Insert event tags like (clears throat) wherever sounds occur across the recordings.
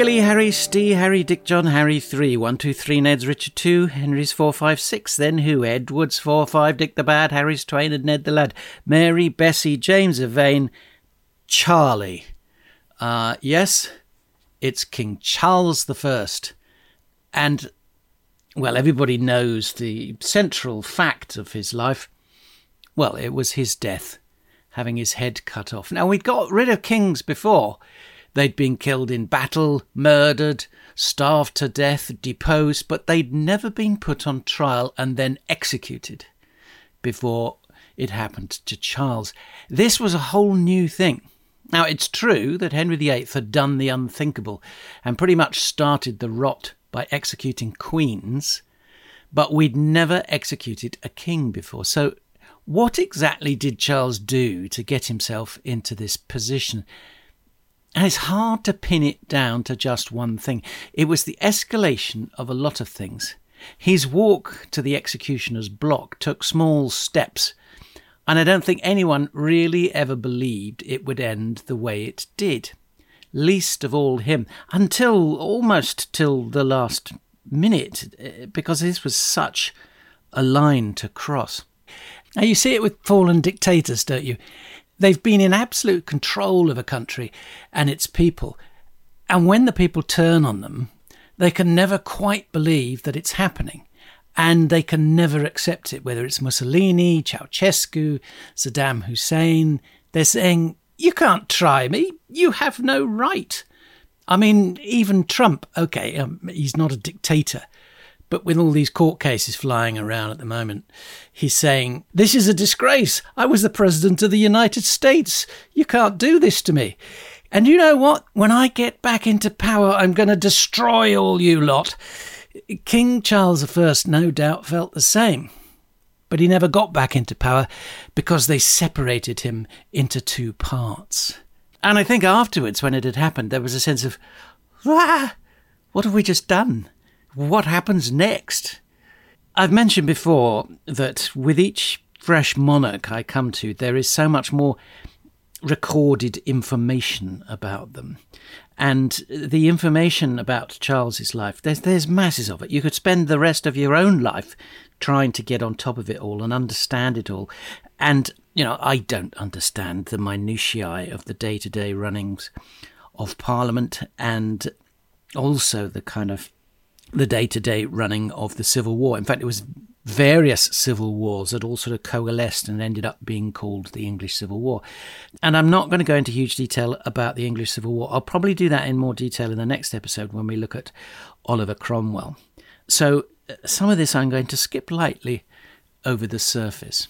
Willie, Harry, Stee, Harry, Dick, John, Harry, 3. 1, 2, 3, Ned's, Richard, 2. Henry's 4, 5, 6. Then who? Edward's 4, 5, Dick the Bad, Harry's Twain, and Ned the Lad. Mary, Bessie, James the Vain, Charlie. Uh, yes, it's King Charles the First. And, well, everybody knows the central fact of his life. Well, it was his death, having his head cut off. Now, we'd got rid of kings before. They'd been killed in battle, murdered, starved to death, deposed, but they'd never been put on trial and then executed before it happened to Charles. This was a whole new thing. Now, it's true that Henry VIII had done the unthinkable and pretty much started the rot by executing queens, but we'd never executed a king before. So, what exactly did Charles do to get himself into this position? And it's hard to pin it down to just one thing. It was the escalation of a lot of things. His walk to the executioner's block took small steps, and I don't think anyone really ever believed it would end the way it did. Least of all him, until almost till the last minute, eh, because this was such a line to cross. Now, you see it with fallen dictators, don't you? They've been in absolute control of a country and its people. And when the people turn on them, they can never quite believe that it's happening. And they can never accept it, whether it's Mussolini, Ceausescu, Saddam Hussein. They're saying, You can't try me. You have no right. I mean, even Trump, okay, um, he's not a dictator, but with all these court cases flying around at the moment, he's saying, This is a disgrace. I was the President of the United States. You can't do this to me. And you know what? When I get back into power, I'm going to destroy all you lot. King Charles I, no doubt, felt the same. But he never got back into power because they separated him into two parts. And I think afterwards, when it had happened, there was a sense of, ah, what have we just done? What happens next? I've mentioned before that with each fresh monarch I come to, there is so much more recorded information about them. And the information about Charles's life, there's, there's masses of it. You could spend the rest of your own life trying to get on top of it all and understand it all. And, you know, I don't understand the minutiae of the day to day runnings of Parliament and also the kind of the day to day running of the Civil War. In fact, it was various civil wars that all sort of coalesced and ended up being called the English Civil War. And I'm not going to go into huge detail about the English Civil War. I'll probably do that in more detail in the next episode when we look at Oliver Cromwell. So, uh, some of this I'm going to skip lightly over the surface.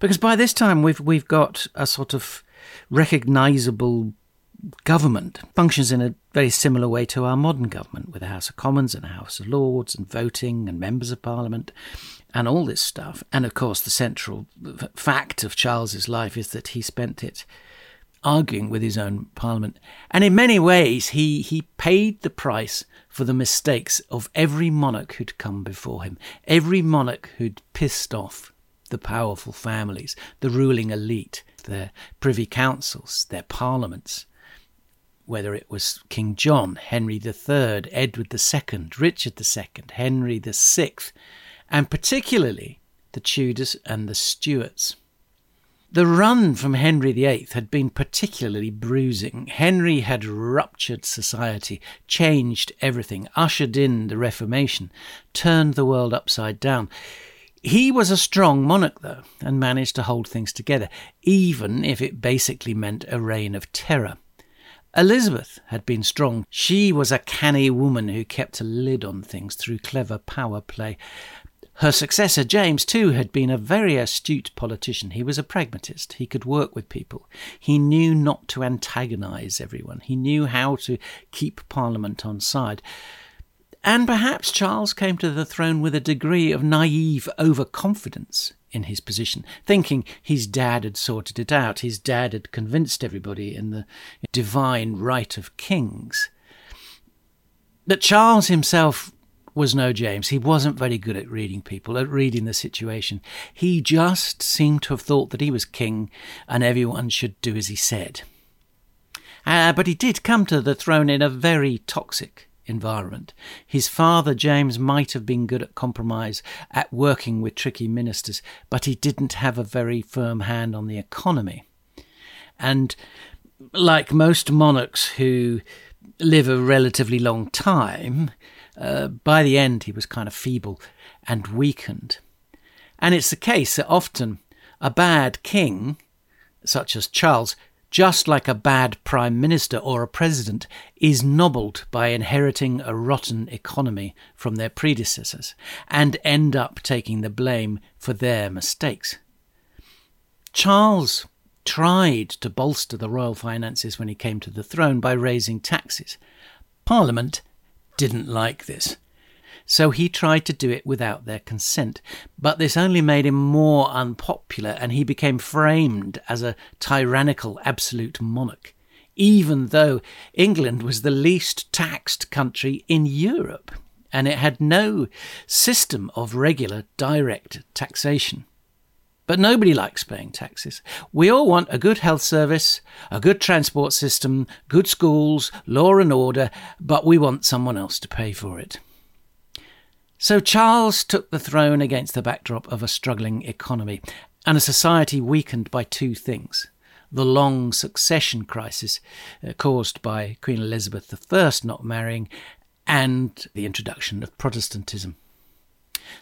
Because by this time we've we've got a sort of recognizable government functions in a very similar way to our modern government, with a House of Commons and a House of Lords and voting and members of Parliament and all this stuff. And of course, the central fact of Charles's life is that he spent it arguing with his own Parliament. And in many ways, he, he paid the price for the mistakes of every monarch who'd come before him, every monarch who'd pissed off the powerful families, the ruling elite, their privy councils, their parliaments whether it was King John, Henry III, Edward II, Richard II, Henry VI, and particularly the Tudors and the Stuarts. The run from Henry VIII had been particularly bruising. Henry had ruptured society, changed everything, ushered in the Reformation, turned the world upside down. He was a strong monarch, though, and managed to hold things together, even if it basically meant a reign of terror. Elizabeth had been strong. She was a canny woman who kept a lid on things through clever power play. Her successor, James, too, had been a very astute politician. He was a pragmatist. He could work with people. He knew not to antagonize everyone. He knew how to keep Parliament on side. And perhaps Charles came to the throne with a degree of naive overconfidence in his position, thinking his dad had sorted it out. His dad had convinced everybody in the divine right of kings. But Charles himself was no James. He wasn't very good at reading people, at reading the situation. He just seemed to have thought that he was king and everyone should do as he said. Uh, but he did come to the throne in a very toxic environment. His father, James, might have been good at compromise, at working with tricky ministers, but he didn't have a very firm hand on the economy. And like most monarchs who live a relatively long time, uh, by the end, he was kind of feeble and weakened. And it's the case that often a bad king, such as Charles, just like a bad prime minister or a president, is nobbled by inheriting a rotten economy from their predecessors and end up taking the blame for their mistakes. Charles tried to bolster the royal finances when he came to the throne by raising taxes. Parliament didn't like this. So he tried to do it without their consent. But this only made him more unpopular, and he became framed as a tyrannical absolute monarch, even though England was the least taxed country in Europe, and it had no system of regular direct taxation. But nobody likes paying taxes. We all want a good health service, a good transport system, good schools, law and order, but we want someone else to pay for it. So Charles took the throne against the backdrop of a struggling economy and a society weakened by two things the long succession crisis uh, caused by Queen Elizabeth I not marrying and the introduction of Protestantism.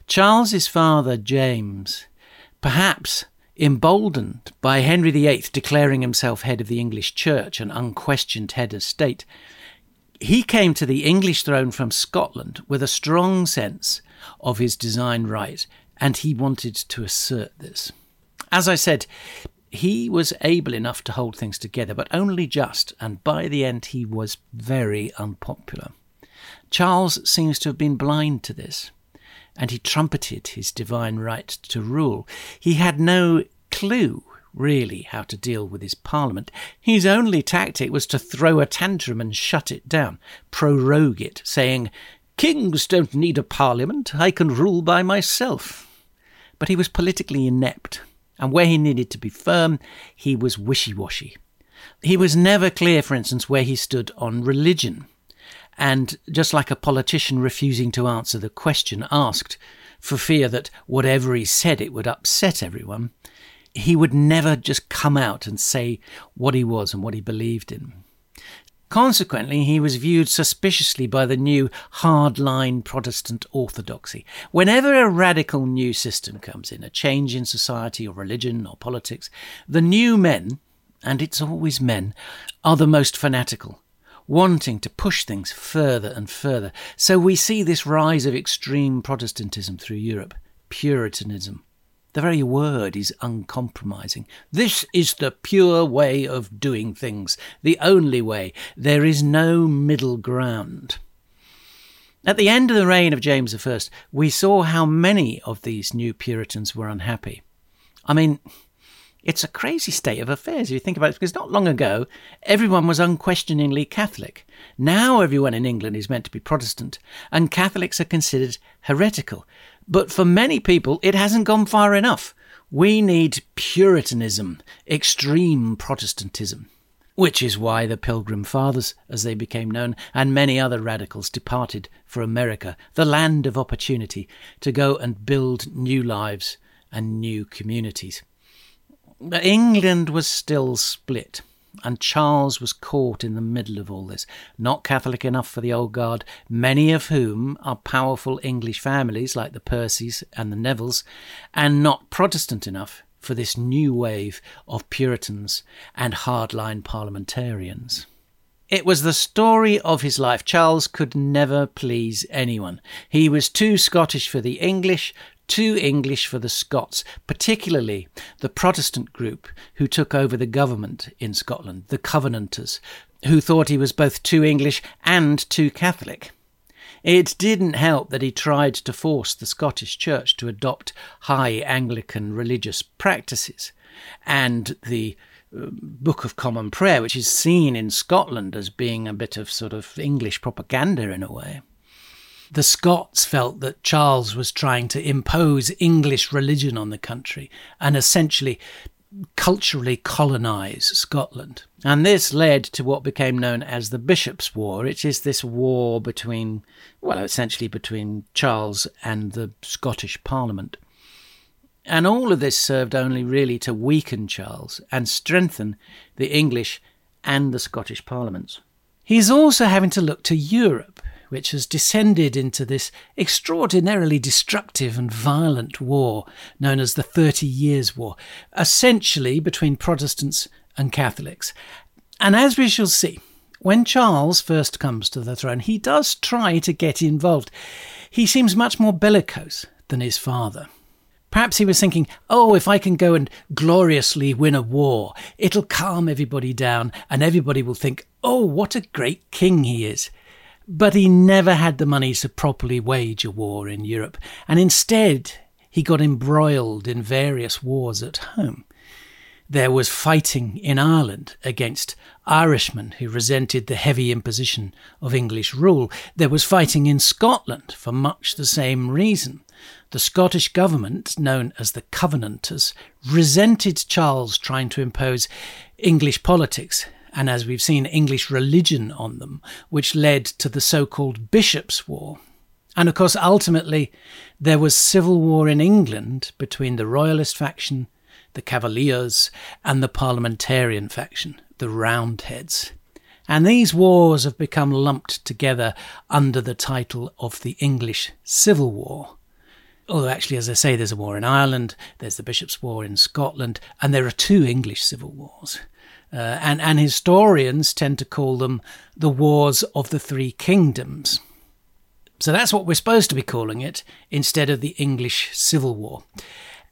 Charles's father, James, perhaps emboldened by Henry VIII declaring himself head of the English Church, and unquestioned head of state, he came to the English throne from Scotland with a strong sense of his divine right, and he wanted to assert this. As I said, he was able enough to hold things together, but only just, and by the end he was very unpopular. Charles seems to have been blind to this and he trumpeted his divine right to rule. He had no clue, really, how to deal with his parliament. His only tactic was to throw a tantrum and shut it down, prorogue it, saying, Kings don't need a parliament, I can rule by myself. But he was politically inept, and where he needed to be firm, he was wishy washy. He was never clear, for instance, where he stood on religion. And just like a politician refusing to answer the question asked, for fear that whatever he said it would upset everyone, he would never just come out and say what he was and what he believed in. Consequently, he was viewed suspiciously by the new hardline Protestant orthodoxy. Whenever a radical new system comes in, a change in society or religion or politics, the new men, and it's always men, are the most fanatical wanting to push things further and further. So we see this rise of extreme Protestantism through Europe, Puritanism. The very word is uncompromising. This is the pure way of doing things, the only way. There is no middle ground. At the end of the reign of James I, we saw how many of these new Puritans were unhappy. I mean, it's a crazy state of affairs if you think about it, because not long ago, everyone was unquestioningly Catholic. Now everyone in England is meant to be Protestant, and Catholics are considered heretical. But for many people, it hasn't gone far enough. We need Puritanism, extreme Protestantism. Which is why the Pilgrim Fathers, as they became known, and many other radicals departed for America, the land of opportunity, to go and build new lives and new communities. England was still split, and Charles was caught in the middle of all this. Not Catholic enough for the old guard, many of whom are powerful English families like the Percys and the Nevilles, and not Protestant enough for this new wave of Puritans and hardline parliamentarians. It was the story of his life. Charles could never please anyone. He was too Scottish for the English, too English for the Scots, particularly the Protestant group who took over the government in Scotland, the Covenanters, who thought he was both too English and too Catholic. It didn't help that he tried to force the Scottish Church to adopt high Anglican religious practices, and the uh, Book of Common Prayer, which is seen in Scotland as being a bit of sort of English propaganda in a way. The Scots felt that Charles was trying to impose English religion on the country and essentially culturally colonize Scotland. And this led to what became known as the Bishops' War, which is this war between, well, essentially between Charles and the Scottish Parliament. And all of this served only really to weaken Charles and strengthen the English and the Scottish parliaments. He's also having to look to Europe which has descended into this extraordinarily destructive and violent war known as the Thirty Years' War, essentially between Protestants and Catholics. And as we shall see, when Charles first comes to the throne, he does try to get involved. He seems much more bellicose than his father. Perhaps he was thinking, oh, if I can go and gloriously win a war, it'll calm everybody down and everybody will think, oh, what a great king he is. But he never had the money to properly wage a war in Europe, and instead he got embroiled in various wars at home. There was fighting in Ireland against Irishmen who resented the heavy imposition of English rule. There was fighting in Scotland for much the same reason. The Scottish government, known as the Covenanters, resented Charles trying to impose English politics and as we've seen, English religion on them, which led to the so called Bishops' War. And of course, ultimately, there was civil war in England between the Royalist faction, the Cavaliers, and the Parliamentarian faction, the Roundheads. And these wars have become lumped together under the title of the English Civil War. Although, actually, as I say, there's a war in Ireland, there's the Bishops' War in Scotland, and there are two English civil wars. Uh, and, and historians tend to call them the Wars of the Three Kingdoms. So that's what we're supposed to be calling it instead of the English Civil War.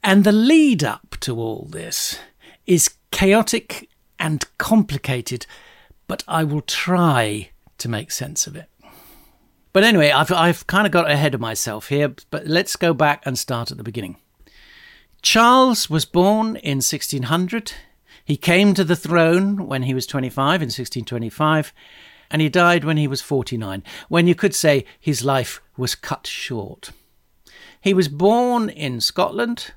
And the lead up to all this is chaotic and complicated, but I will try to make sense of it. But anyway, I've, I've kind of got ahead of myself here, but let's go back and start at the beginning. Charles was born in 1600 he came to the throne when he was 25 in 1625, and he died when he was 49, when you could say his life was cut short. He was born in Scotland,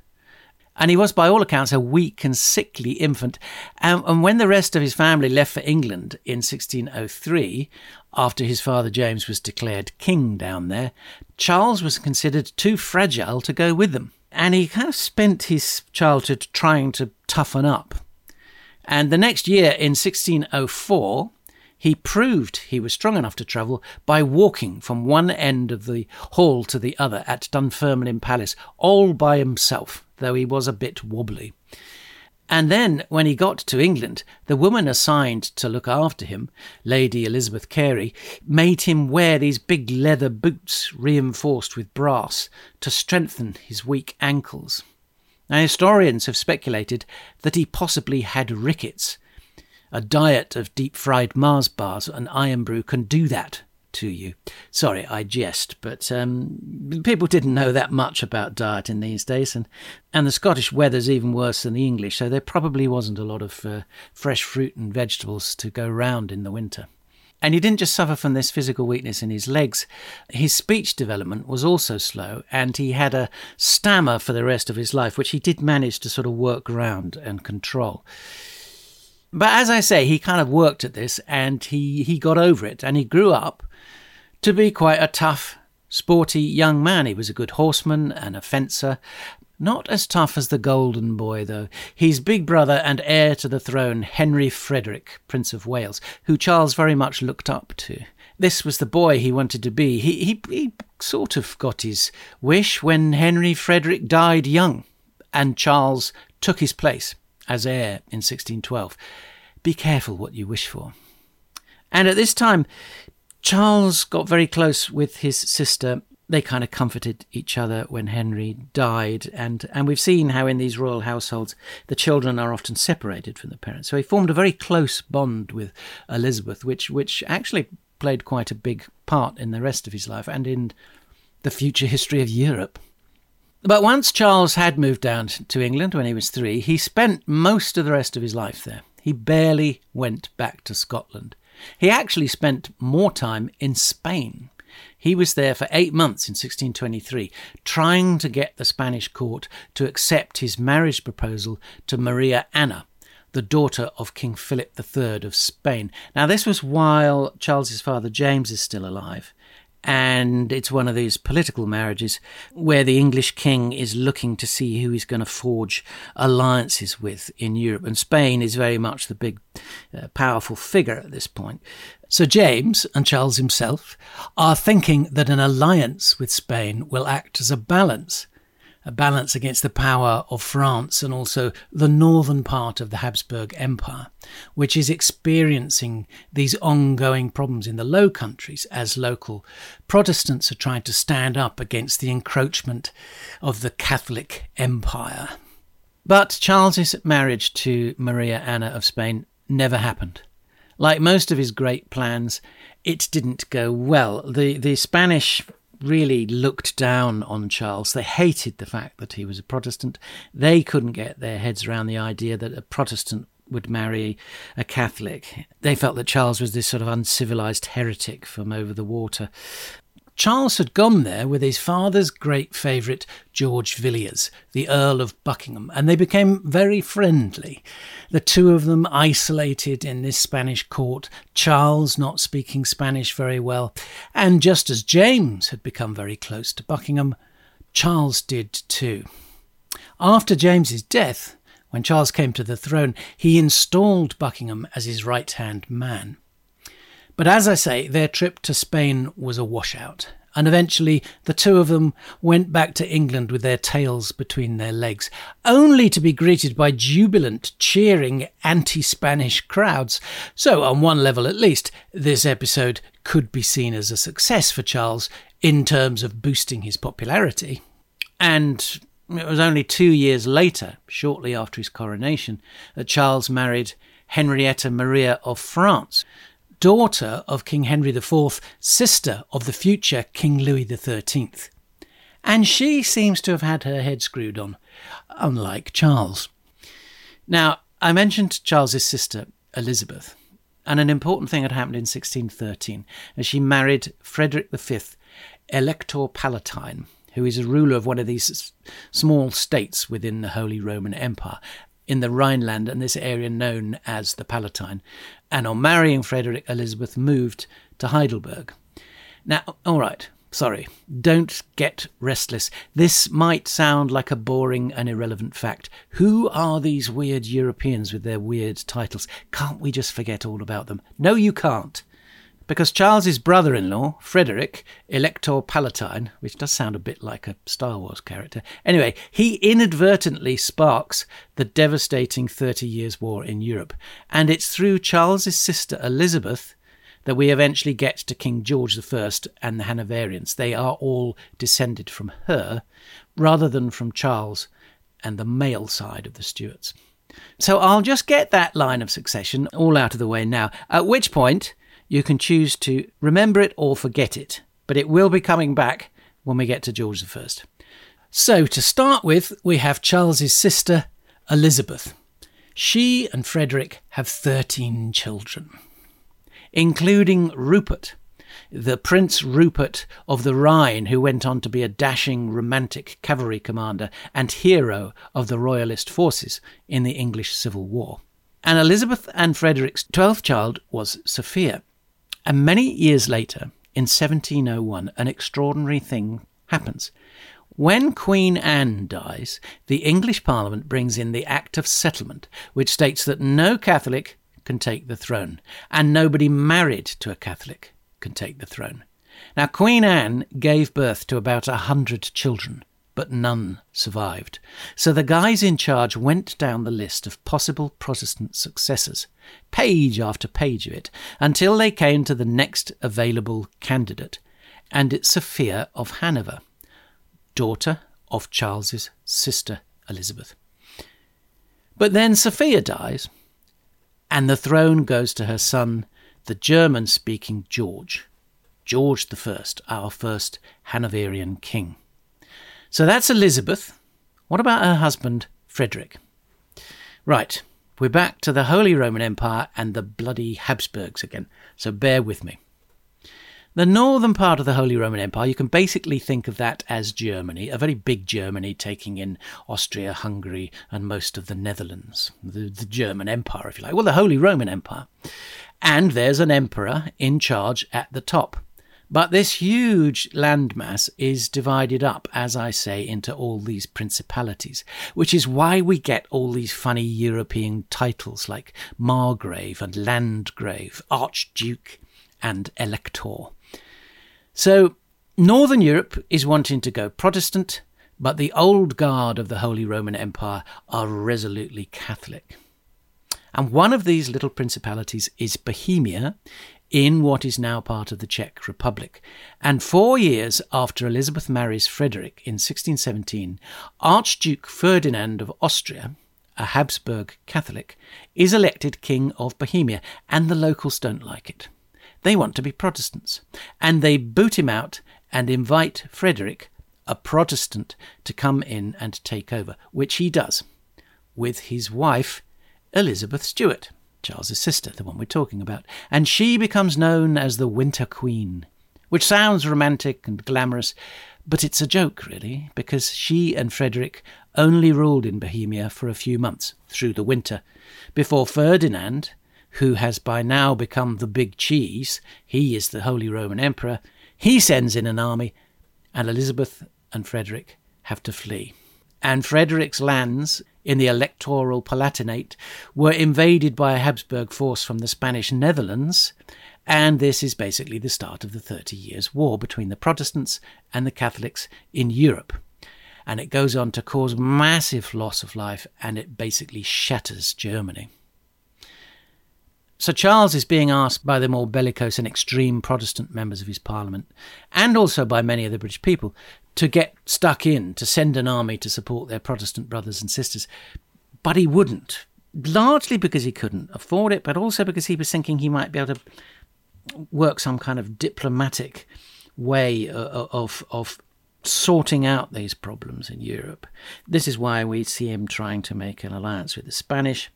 and he was, by all accounts, a weak and sickly infant. And, and, when the rest of his family left for England in 1603, after his father James was declared king down there, Charles was considered too fragile to go with them. And he kind of spent his childhood trying to toughen up. And the next year, in 1604, he proved he was strong enough to travel by walking from one end of the hall to the other at Dunfermline Palace, all by himself, though he was a bit wobbly. And then, when he got to England, the woman assigned to look after him, Lady Elizabeth Carey, made him wear these big leather boots reinforced with brass to strengthen his weak ankles. Now, historians have speculated that he possibly had rickets. A diet of deep fried Mars bars and Irn-Bru can do that to you. Sorry, I jest, but um, people didn't know that much about diet in these days, and, and the Scottish weather's even worse than the English, so there probably wasn't a lot of uh, fresh fruit and vegetables to go round in the winter. And he didn't just suffer from this physical weakness in his legs, his speech development was also slow, and he had a stammer for the rest of his life, which he did manage to sort of work around and control. But as I say, he kind of worked at this and he, he got over it, and he grew up to be quite a tough, sporty young man. He was a good horseman and a fencer, Not as tough as the Golden Boy, though. He's big brother and heir to the throne, Henry Frederick, Prince of Wales, who Charles very much looked up to. This was the boy he wanted to be. He, he, he sort of got his wish when Henry Frederick died young, and Charles took his place as heir in 1612. Be careful what you wish for. And at this time, Charles got very close with his sister they kind of comforted each other when Henry died, and and we've seen how in these royal households the children are often separated from the parents. So he formed a very close bond with Elizabeth, which which actually played quite a big part in the rest of his life and in the future history of Europe. But once Charles had moved down to England when he was three, he spent most of the rest of his life there. He barely went back to Scotland. He actually spent more time in Spain he was there for eight months in 1623, trying to get the Spanish court to accept his marriage proposal to Maria Anna, the daughter of King Philip III of Spain. Now, this was while Charles's father James is still alive, and it's one of these political marriages where the English king is looking to see who he's going to forge alliances with in Europe. And Spain is very much the big, uh, powerful figure at this point. So James and Charles himself are thinking that an alliance with Spain will act as a balance a balance against the power of France and also the northern part of the Habsburg Empire, which is experiencing these ongoing problems in the Low Countries as local Protestants are trying to stand up against the encroachment of the Catholic Empire. But Charles's marriage to Maria Anna of Spain never happened. Like most of his great plans, it didn't go well. The the Spanish really looked down on Charles. They hated the fact that he was a Protestant. They couldn't get their heads around the idea that a Protestant would marry a Catholic. They felt that Charles was this sort of uncivilized heretic from over the water. Charles had gone there with his father's great favourite, George Villiers, the Earl of Buckingham, and they became very friendly. The two of them isolated in this Spanish court, Charles not speaking Spanish very well, and just as James had become very close to Buckingham, Charles did too. After James's death, when Charles came to the throne, he installed Buckingham as his right hand man. But as I say, their trip to Spain was a washout, and eventually the two of them went back to England with their tails between their legs, only to be greeted by jubilant, cheering anti Spanish crowds. So, on one level at least, this episode could be seen as a success for Charles in terms of boosting his popularity. And it was only two years later, shortly after his coronation, that Charles married Henrietta Maria of France, daughter of King Henry IV, sister of the future King Louis XIII. And she seems to have had her head screwed on, unlike Charles. Now, I mentioned Charles's sister, Elizabeth, and an important thing had happened in 1613 as she married Frederick V, Elector Palatine, who is a ruler of one of these small states within the Holy Roman Empire in the Rhineland and this area known as the Palatine. And on marrying Frederick, Elizabeth moved to Heidelberg. Now, all right, sorry, don't get restless. This might sound like a boring and irrelevant fact. Who are these weird Europeans with their weird titles? Can't we just forget all about them? No, you can't because Charles's brother-in-law, Frederick, Elector Palatine, which does sound a bit like a Star Wars character. Anyway, he inadvertently sparks the devastating Thirty Years' War in Europe, and it's through Charles's sister Elizabeth that we eventually get to King George I and the Hanoverians. They are all descended from her, rather than from Charles and the male side of the Stuarts. So I'll just get that line of succession all out of the way now, at which point you can choose to remember it or forget it, but it will be coming back when we get to George I. So, to start with, we have Charles's sister, Elizabeth. She and Frederick have 13 children, including Rupert, the Prince Rupert of the Rhine, who went on to be a dashing, romantic cavalry commander and hero of the Royalist forces in the English Civil War. And Elizabeth and Frederick's twelfth child was Sophia. And many years later, in 1701, an extraordinary thing happens. When Queen Anne dies, the English Parliament brings in the Act of Settlement, which states that no Catholic can take the throne, and nobody married to a Catholic can take the throne. Now, Queen Anne gave birth to about a hundred children, but none survived. So the guys in charge went down the list of possible Protestant successors, page after page of it, until they came to the next available candidate, and it's Sophia of Hanover daughter of Charles's sister Elizabeth. But then Sophia dies, and the throne goes to her son, the German speaking George, George I, our first Hanoverian king. So that's Elizabeth. What about her husband, Frederick? Right, we're back to the Holy Roman Empire and the bloody Habsburgs again, so bear with me. The northern part of the Holy Roman Empire, you can basically think of that as Germany, a very big Germany taking in Austria, Hungary, and most of the Netherlands. The, the German Empire, if you like. Well, the Holy Roman Empire. And there's an emperor in charge at the top. But this huge landmass is divided up, as I say, into all these principalities, which is why we get all these funny European titles like Margrave and Landgrave, Archduke and Elector. So, Northern Europe is wanting to go Protestant, but the old guard of the Holy Roman Empire are resolutely Catholic. And one of these little principalities is Bohemia, in what is now part of the Czech Republic. And four years after Elizabeth marries Frederick in 1617, Archduke Ferdinand of Austria, a Habsburg Catholic, is elected King of Bohemia, and the locals don't like it. They want to be Protestants. And they boot him out and invite Frederick, a Protestant, to come in and take over, which he does, with his wife, Elizabeth Stuart, Charles's sister, the one we're talking about. And she becomes known as the Winter Queen, which sounds romantic and glamorous, but it's a joke, really, because she and Frederick only ruled in Bohemia for a few months through the winter, before Ferdinand, who has by now become the big cheese, he is the Holy Roman Emperor, he sends in an army, and Elizabeth and Frederick have to flee. And Frederick's lands in the electoral Palatinate were invaded by a Habsburg force from the Spanish Netherlands, and this is basically the start of the Thirty Years' War between the Protestants and the Catholics in Europe. And it goes on to cause massive loss of life, and it basically shatters Germany. So Charles is being asked by the more bellicose and extreme Protestant members of his parliament, and also by many of the British people, to get stuck in, to send an army to support their Protestant brothers and sisters. But he wouldn't, largely because he couldn't afford it, but also because he was thinking he might be able to work some kind of diplomatic way uh, uh, of, of sorting out these problems in Europe. This is why we see him trying to make an alliance with the Spanish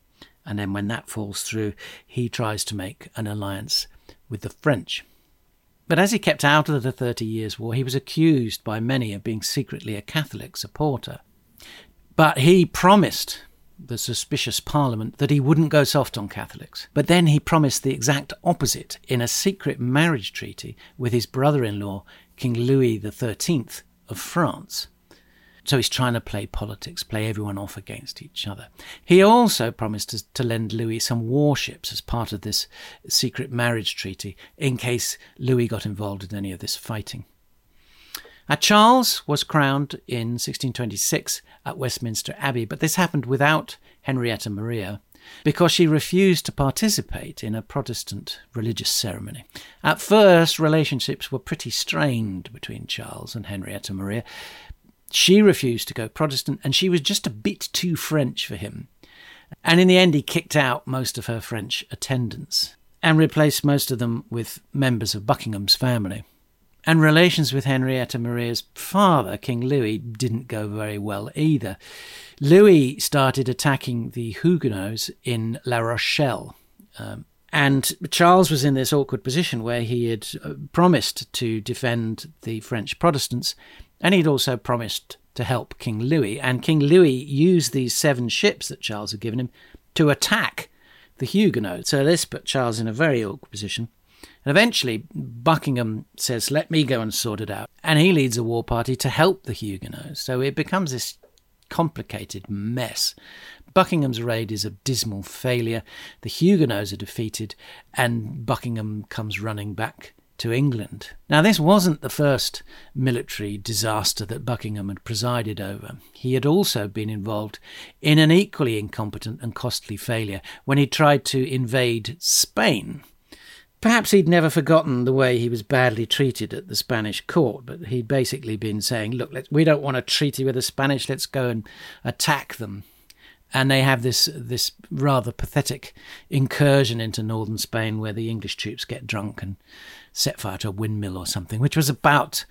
and then when that falls through, he tries to make an alliance with the French. But as he kept out of the Thirty Years' War, he was accused by many of being secretly a Catholic supporter. But he promised the suspicious Parliament that he wouldn't go soft on Catholics. But then he promised the exact opposite in a secret marriage treaty with his brother in law, King Louis XIII of France. So he's trying to play politics, play everyone off against each other. He also promised to, to, lend Louis some warships as part of this secret marriage treaty in case Louis got involved in any of this fighting. Now, Charles was crowned in 1626 at Westminster Abbey, but this happened without Henrietta Maria because she refused to participate in a Protestant religious ceremony. At first, relationships were pretty strained between Charles and Henrietta Maria she refused to go Protestant, and she was just a bit too French for him. And in the end, he kicked out most of her French attendants and replaced most of them with members of Buckingham's family. And relations with Henrietta Maria's father, King Louis, didn't go very well either. Louis started attacking the Huguenots in La Rochelle. Um, and Charles was in this awkward position where he had uh, promised to defend the French Protestants, and he'd also promised to help King Louis. And King Louis used these seven ships that Charles had given him to attack the Huguenots. So this put Charles in a very awkward position. And eventually, Buckingham says, Let me go and sort it out. And he leads a war party to help the Huguenots. So it becomes this complicated mess. Buckingham's raid is a dismal failure. The Huguenots are defeated, and Buckingham comes running back to England. Now, this wasn't the first military disaster that Buckingham had presided over. He had also been involved in an equally incompetent and costly failure when he tried to invade Spain. Perhaps he'd never forgotten the way he was badly treated at the Spanish court, but he'd basically been saying, Look, we don't want a treaty with the Spanish, let's go and attack them and they have this this rather pathetic incursion into northern Spain where the English troops get drunk and set fire to a windmill or something, which was about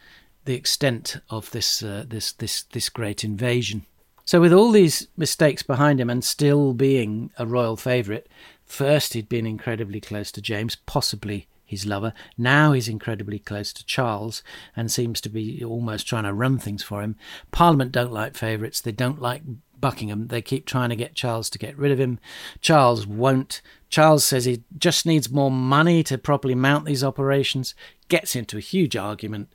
the extent of this uh, this this this great invasion. So with all these mistakes behind him and still being a royal favourite, first he'd been incredibly close to James, possibly his lover. Now he's incredibly close to Charles and seems to be almost trying to run things for him. Parliament don't like favourites. They don't like Buckingham. They keep trying to get Charles to get rid of him. Charles won't. Charles says he just needs more money to properly mount these operations, gets into a huge argument.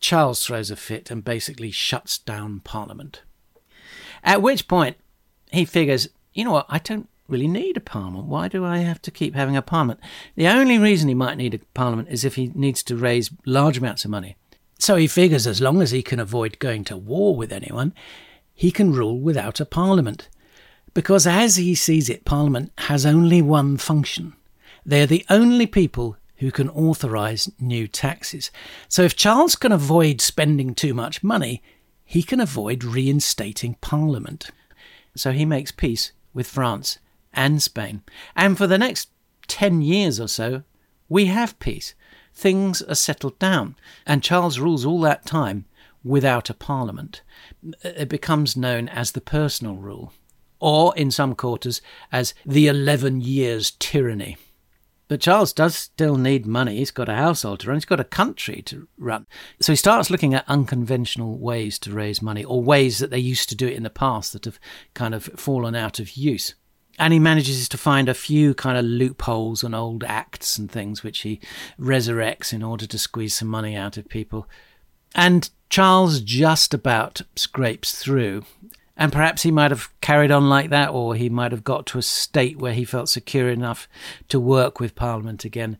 Charles throws a fit and basically shuts down Parliament. At which point, he figures, you know what, I don't really need a parliament. Why do I have to keep having a parliament? The only reason he might need a parliament is if he needs to raise large amounts of money. So he figures as long as he can avoid going to war with anyone, he can rule without a parliament. Because as he sees it, parliament has only one function. They're the only people who can authorise new taxes. So if Charles can avoid spending too much money, he can avoid reinstating parliament. So he makes peace with France and Spain. And for the next 10 years or so, we have peace. Things are settled down. And Charles rules all that time without a parliament. It becomes known as the personal rule, or in some quarters as the 11 years tyranny. But Charles does still need money. He's got a household to run, he's got a country to run. So he starts looking at unconventional ways to raise money, or ways that they used to do it in the past that have kind of fallen out of use. And he manages to find a few kind of loopholes and old acts and things which he resurrects in order to squeeze some money out of people. And Charles just about scrapes through. And perhaps he might have carried on like that, or he might have got to a state where he felt secure enough to work with Parliament again.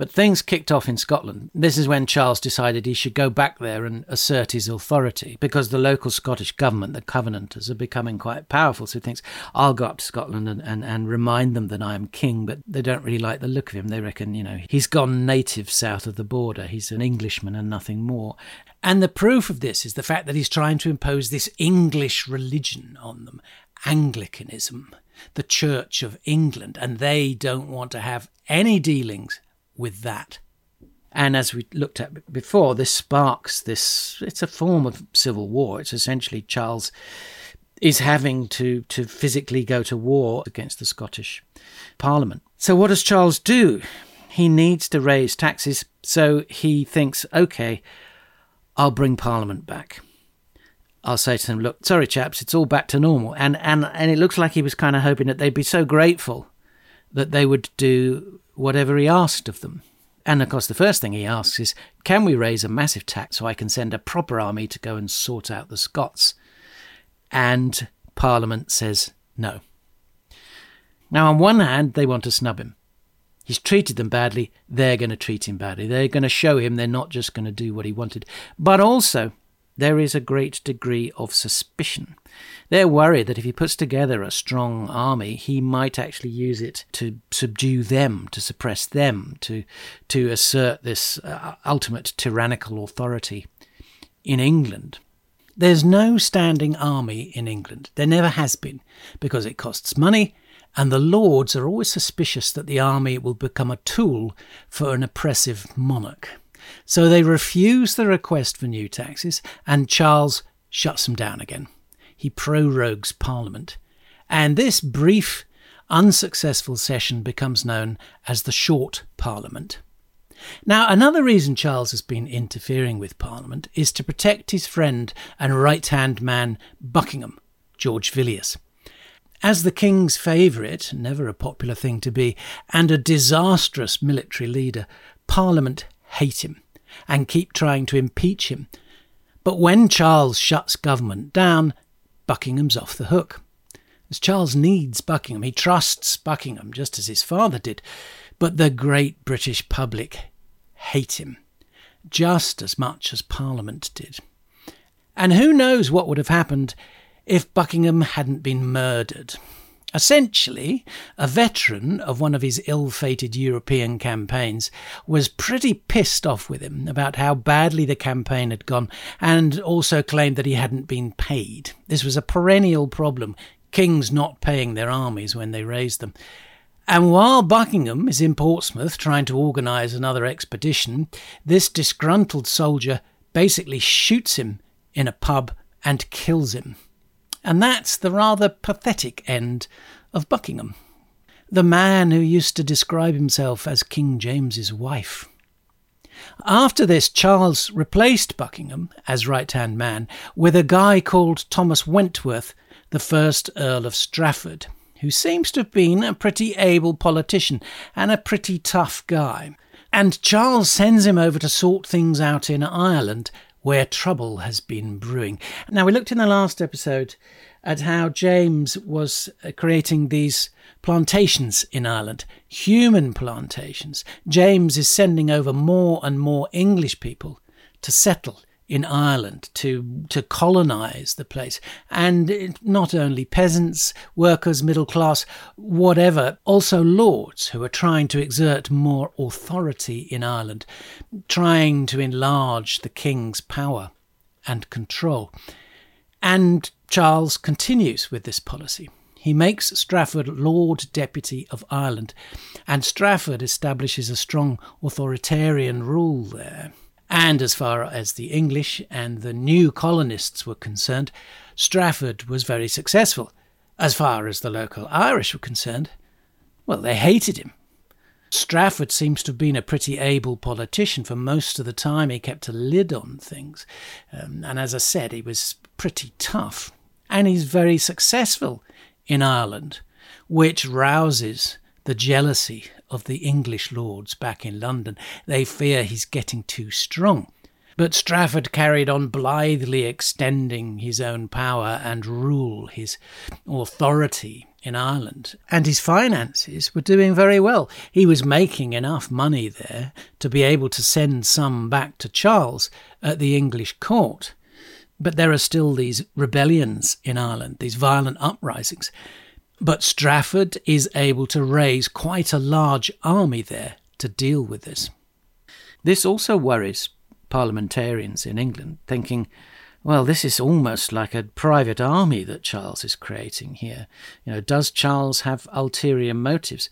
But things kicked off in Scotland. This is when Charles decided he should go back there and assert his authority because the local Scottish government, the Covenanters, are becoming quite powerful. So he thinks, I'll go up to Scotland and, and, and remind them that I am king, but they don't really like the look of him. They reckon, you know, he's gone native south of the border. He's an Englishman and nothing more. And the proof of this is the fact that he's trying to impose this English religion on them Anglicanism, the Church of England, and they don't want to have any dealings with that. And as we looked at before, this sparks this. It's a form of civil war. It's essentially Charles is having to, to physically go to war against the Scottish Parliament. So, what does Charles do? He needs to raise taxes. So, he thinks, okay, I'll bring Parliament back. I'll say to them, look, sorry, chaps, it's all back to normal. And, and, and it looks like he was kind of hoping that they'd be so grateful that they would do whatever he asked of them. And of course, the first thing he asks is, Can we raise a massive tax so I can send a proper army to go and sort out the Scots? And Parliament says no. Now, on one hand, they want to snub him. He's treated them badly, they're going to treat him badly. They're going to show him they're not just going to do what he wanted. But also, there is a great degree of suspicion. They're worried that if he puts together a strong army, he might actually use it to subdue them, to suppress them, to, to assert this uh, ultimate tyrannical authority in England. There's no standing army in England. There never has been, because it costs money, and the lords are always suspicious that the army will become a tool for an oppressive monarch. So they refuse the request for new taxes, and Charles shuts them down again he prorogues Parliament. And this brief, unsuccessful session becomes known as the Short Parliament. Now, another reason Charles has been interfering with Parliament is to protect his friend and right hand man Buckingham, George Villiers. As the king's favourite, never a popular thing to be, and a disastrous military leader, Parliament hate him and keep trying to impeach him. But when Charles shuts government down, Buckingham's off the hook. As Charles needs Buckingham, he trusts Buckingham just as his father did, but the great British public hate him just as much as Parliament did. And who knows what would have happened if Buckingham hadn't been murdered. Essentially, a veteran of one of his ill fated European campaigns was pretty pissed off with him about how badly the campaign had gone and also claimed that he hadn't been paid. This was a perennial problem kings not paying their armies when they raised them. And while Buckingham is in Portsmouth trying to organise another expedition, this disgruntled soldier basically shoots him in a pub and kills him. And that's the rather pathetic end of Buckingham, the man who used to describe himself as King James's wife. After this, Charles replaced Buckingham as right hand man with a guy called Thomas Wentworth, the first Earl of Strafford, who seems to have been a pretty able politician and a pretty tough guy. And Charles sends him over to sort things out in Ireland where trouble has been brewing. Now, we looked in the last episode at how James was uh, creating these plantations in Ireland, human plantations. James is sending over more and more English people to settle in Ireland to to colonize the place. And not only peasants workers middle class whatever also lords who are trying to exert more authority in Ireland trying to enlarge the king's power and control. And Charles continues with this policy. He makes Strafford Lord Deputy of Ireland, and Strafford establishes a strong authoritarian rule there. And as far as the English and the new colonists were concerned, Strafford was very successful. As far as the local Irish were concerned, well, they hated him. Strafford seems to have been a pretty able politician for most of the time. He kept a lid on things. Um, and as I said, he was pretty tough. And he's very successful in Ireland, which rouses the jealousy of the English lords back in London. They fear he's getting too strong. But Strafford carried on blithely extending his own power and rule, his authority in Ireland. And his finances were doing very well. He was making enough money there to be able to send some back to Charles at the English court. But there are still these rebellions in Ireland, these violent uprisings. But Strafford is able to raise quite a large army there to deal with this. This also worries parliamentarians in England, thinking, well, this is almost like a private army that Charles is creating here. You know, does Charles have ulterior motives?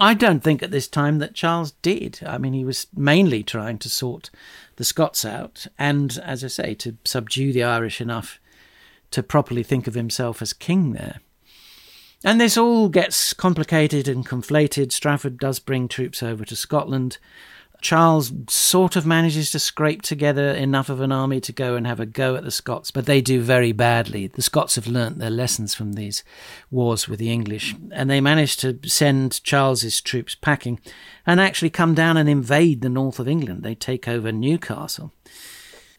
I don't think at this time that Charles did. I mean, he was mainly trying to sort the Scots out and, as I say, to subdue the Irish enough to properly think of himself as king there. And this all gets complicated and conflated. Strafford does bring troops over to Scotland. Charles sort of manages to scrape together enough of an army to go and have a go at the Scots, but they do very badly. The Scots have learnt their lessons from these wars with the English, and they manage to send Charles's troops packing and actually come down and invade the north of England. They take over Newcastle.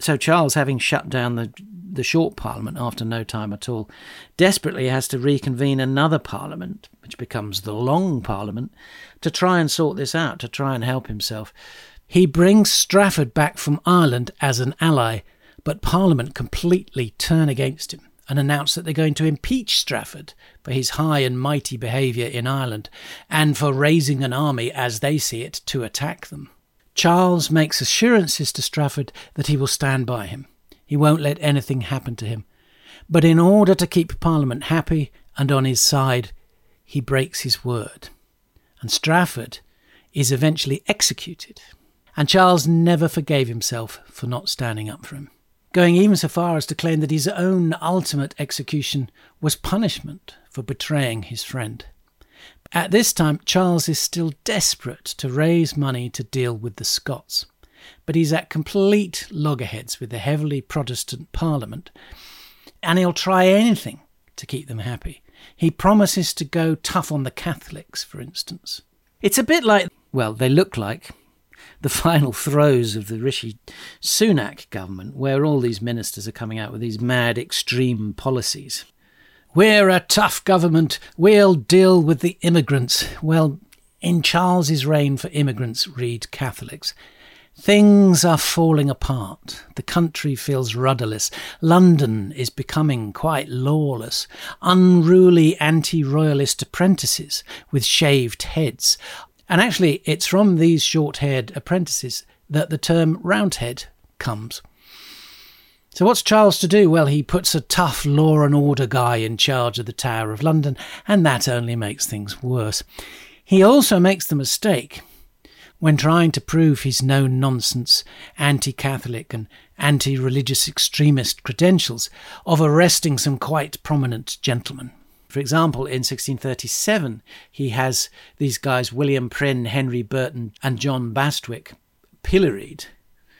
So Charles, having shut down the the short parliament after no time at all, desperately has to reconvene another parliament, which becomes the long parliament, to try and sort this out, to try and help himself. He brings Strafford back from Ireland as an ally, but Parliament completely turn against him and announce that they're going to impeach Strafford for his high and mighty behaviour in Ireland and for raising an army, as they see it, to attack them. Charles makes assurances to Strafford that he will stand by him. He won't let anything happen to him. But in order to keep Parliament happy and on his side, he breaks his word. And Strafford is eventually executed. And Charles never forgave himself for not standing up for him, going even so far as to claim that his own ultimate execution was punishment for betraying his friend. At this time, Charles is still desperate to raise money to deal with the Scots but he's at complete loggerheads with the heavily Protestant Parliament, and he'll try anything to keep them happy. He promises to go tough on the Catholics, for instance. It's a bit like, well, they look like the (laughs) final throes of the Rishi Sunak government, where all these ministers are coming out with these mad, extreme policies. We're a tough government. We'll deal with the immigrants. Well, in Charles's reign for immigrants, read Catholics. Things are falling apart. The country feels rudderless. London is becoming quite lawless. Unruly anti royalist apprentices with shaved heads. And actually, it's from these short haired apprentices that the term Roundhead comes. So, what's Charles to do? Well, he puts a tough law and order guy in charge of the Tower of London, and that only makes things worse. He also makes the mistake when trying to prove his no nonsense anti Catholic and anti religious extremist credentials of arresting some quite prominent gentlemen. For example, in 1637, he has these guys, William Prynne, Henry Burton, and John Bastwick, pilloried.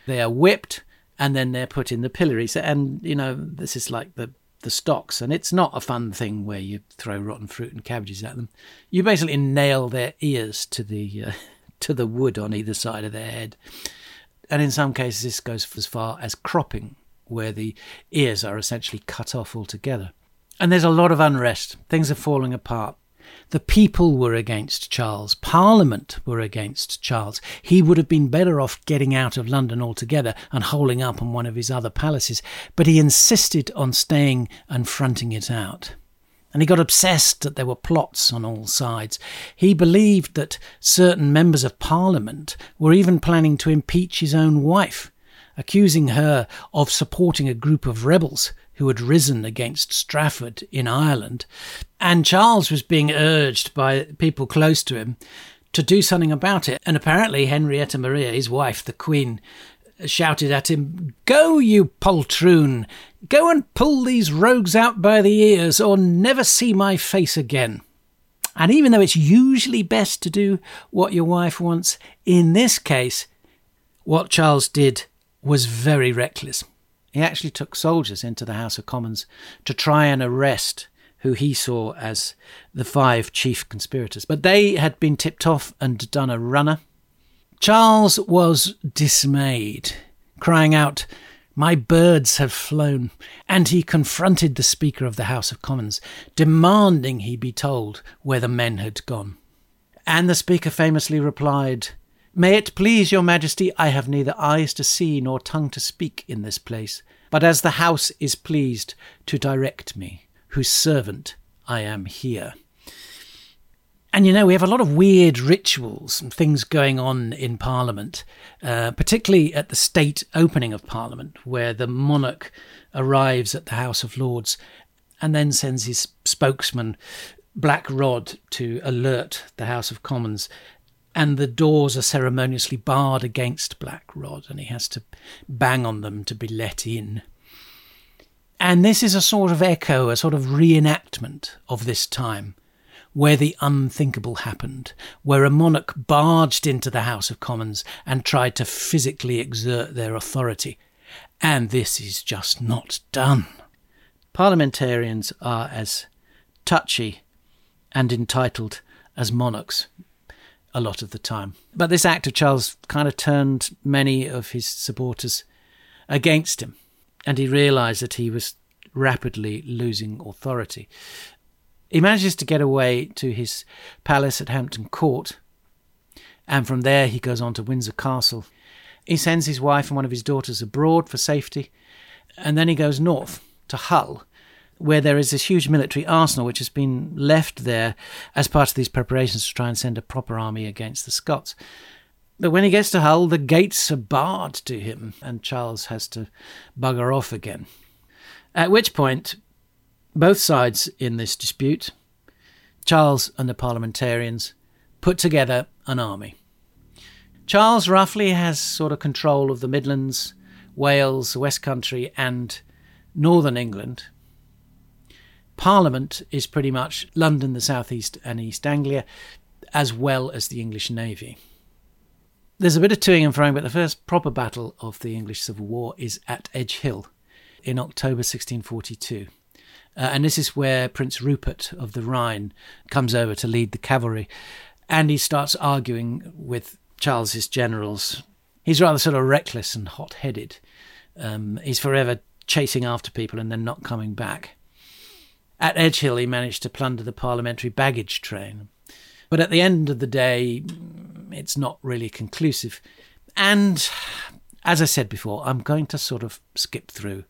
They are whipped and then they're put in the pillory. So, and, you know, this is like the the stocks, and it's not a fun thing where you throw rotten fruit and cabbages at them. You basically nail their ears to the uh, (laughs) to the wood on either side of their head. And in some cases, this goes as far as cropping, where the ears are essentially cut off altogether. And there's a lot of unrest. Things are falling apart. The people were against Charles. Parliament were against Charles. He would have been better off getting out of London altogether and holing up on one of his other palaces, but he insisted on staying and fronting it out and he got obsessed that there were plots on all sides. He believed that certain members of parliament were even planning to impeach his own wife, accusing her of supporting a group of rebels who had risen against Strafford in Ireland. And Charles was being urged by people close to him to do something about it. And apparently, Henrietta Maria, his wife, the Queen, shouted at him, Go, you poltroon! Go and pull these rogues out by the ears, or never see my face again. And even though it's usually best to do what your wife wants, in this case, what Charles did was very reckless. He actually took soldiers into the House of Commons to try and arrest who he saw as the five chief conspirators. But they had been tipped off and done a runner. Charles was dismayed, crying out, My birds have flown, and he confronted the Speaker of the House of Commons, demanding he be told where the men had gone. And the Speaker famously replied, May it please your Majesty, I have neither eyes to see nor tongue to speak in this place, but as the House is pleased to direct me, whose servant I am here. And you know, we have a lot of weird rituals and things going on in Parliament, uh, particularly at the state opening of Parliament, where the monarch arrives at the House of Lords and then sends his spokesman, Black Rod, to alert the House of Commons. And the doors are ceremoniously barred against Black Rod, and he has to bang on them to be let in. And this is a sort of echo, a sort of reenactment of this time where the unthinkable happened, where a monarch barged into the House of Commons and tried to physically exert their authority. And this is just not done. Parliamentarians are as touchy and entitled as monarchs a lot of the time. But this act of Charles kind of turned many of his supporters against him, and he realized that he was rapidly losing authority. He manages to get away to his palace at Hampton Court, and from there he goes on to Windsor Castle. He sends his wife and one of his daughters abroad for safety, and then he goes north to Hull, where there is this huge military arsenal which has been left there as part of these preparations to try and send a proper army against the Scots. But when he gets to Hull, the gates are barred to him, and Charles has to bugger off again. At which point, both sides in this dispute, Charles and the parliamentarians, put together an army. Charles roughly has sort of control of the Midlands, Wales, West Country, and Northern England. Parliament is pretty much London, the South East, and East Anglia, as well as the English Navy. There's a bit of toing and froing, but the first proper battle of the English Civil War is at Edge Hill in October 1642 Uh, and this is where Prince Rupert of the Rhine comes over to lead the cavalry. And he starts arguing with Charles's generals. He's rather sort of reckless and hot headed. Um, he's forever chasing after people and then not coming back. At Edgehill, he managed to plunder the parliamentary baggage train. But at the end of the day, mm, it's not really conclusive. And as I said before, I'm going to sort of skip through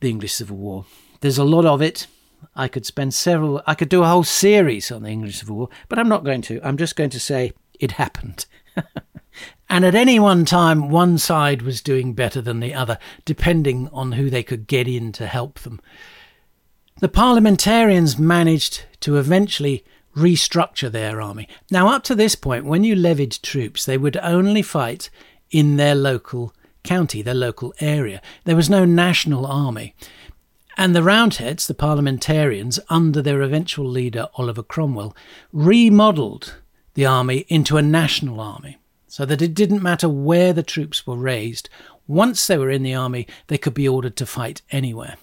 the English Civil War. There's a lot of it. I could spend several, I could do a whole series on the English Civil War, but I'm not going to. I'm just going to say it happened. (laughs) and at any one time, one side was doing better than the other, depending on who they could get in to help them. The parliamentarians managed to eventually restructure their army. Now, up to this point, when you levied troops, they would only fight in their local county, their local area. There was no national army. And the Roundheads, the parliamentarians, under their eventual leader Oliver Cromwell, remodelled the army into a national army so that it didn't matter where the troops were raised. Once they were in the army, they could be ordered to fight anywhere.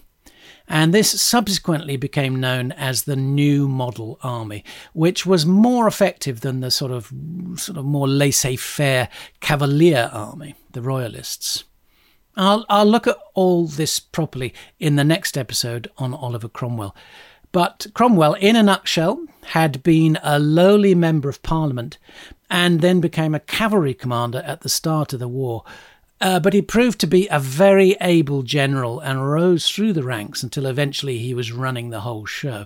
And this subsequently became known as the New Model Army, which was more effective than the sort of sort of more laissez-faire Cavalier Army, the Royalists. I'll, I'll look at all this properly in the next episode on Oliver Cromwell. But Cromwell, in a nutshell, had been a lowly member of Parliament and then became a cavalry commander at the start of the war. Uh, but he proved to be a very able general and rose through the ranks until eventually he was running the whole show.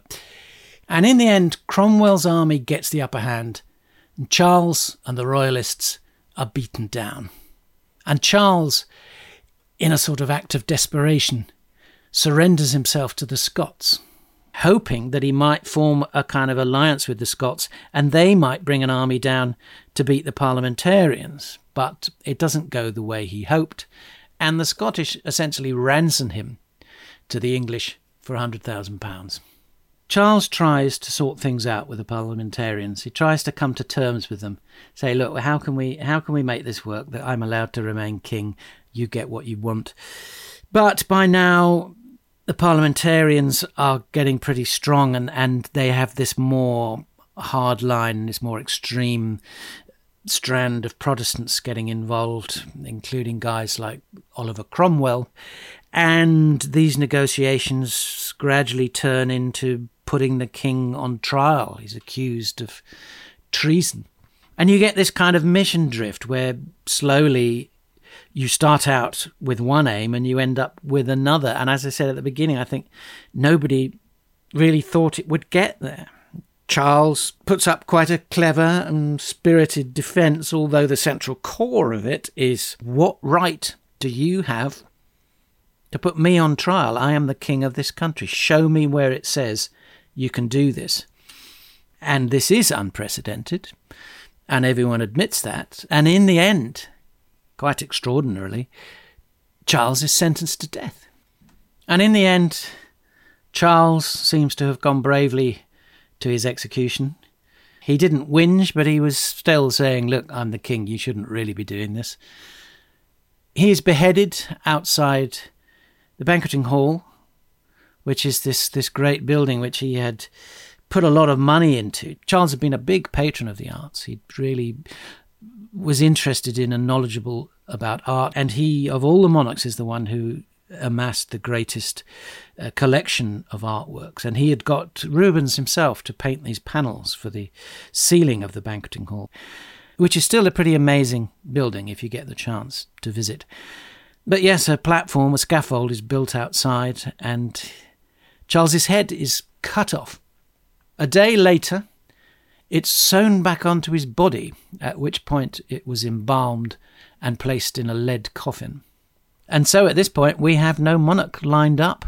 And in the end, Cromwell's army gets the upper hand, and Charles and the Royalists are beaten down. And Charles in a sort of act of desperation, surrenders himself to the Scots, hoping that he might form a kind of alliance with the Scots and they might bring an army down to beat the parliamentarians. But it doesn't go the way he hoped, and the Scottish essentially ransom him to the English for £100,000. Charles tries to sort things out with the parliamentarians. He tries to come to terms with them. Say, look, how can we how can we make this work that I'm allowed to remain king you get what you want. But by now, the parliamentarians are getting pretty strong and, and they have this more hard line, this more extreme strand of Protestants getting involved, including guys like Oliver Cromwell. And these negotiations gradually turn into putting the king on trial. He's accused of treason. And you get this kind of mission drift where slowly you start out with one aim and you end up with another. And as I said at the beginning, I think nobody really thought it would get there. Charles puts up quite a clever and spirited defence, although the central core of it is what right do you have to put me on trial? I am the king of this country. Show me where it says you can do this. And this is unprecedented, and everyone admits that. And in the end, quite extraordinarily, Charles is sentenced to death. And in the end, Charles seems to have gone bravely to his execution. He didn't whinge, but he was still saying, Look, I'm the king, you shouldn't really be doing this. He is beheaded outside the banqueting hall, which is this, this great building which he had put a lot of money into. Charles had been a big patron of the arts. He'd really was interested in and knowledgeable about art, and he, of all the monarchs, is the one who amassed the greatest uh, collection of artworks. And he had got Rubens himself to paint these panels for the ceiling of the banqueting hall, which is still a pretty amazing building if you get the chance to visit. But yes, a platform, a scaffold is built outside, and Charles's head is cut off. A day later, it's sewn back onto his body, at which point it was embalmed and placed in a lead coffin. And so at this point, we have no monarch lined up.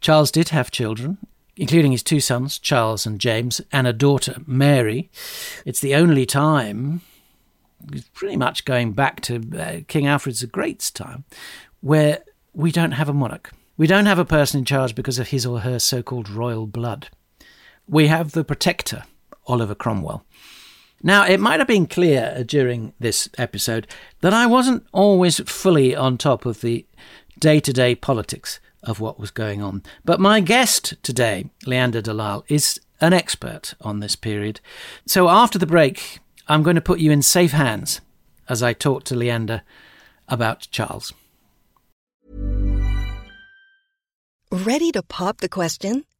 Charles did have children, including his two sons, Charles and James, and a daughter, Mary. It's the only time, pretty much going back to uh, King Alfred the Great's time, where we don't have a monarch. We don't have a person in charge because of his or her so called royal blood. We have the protector, Oliver Cromwell. Now, it might have been clear uh, during this episode that I wasn't always fully on top of the day to day politics of what was going on. But my guest today, Leanda de Lisle, is an expert on this period. So after the break, I'm going to put you in safe hands as I talk to Leanda about Charles. Ready to pop the question?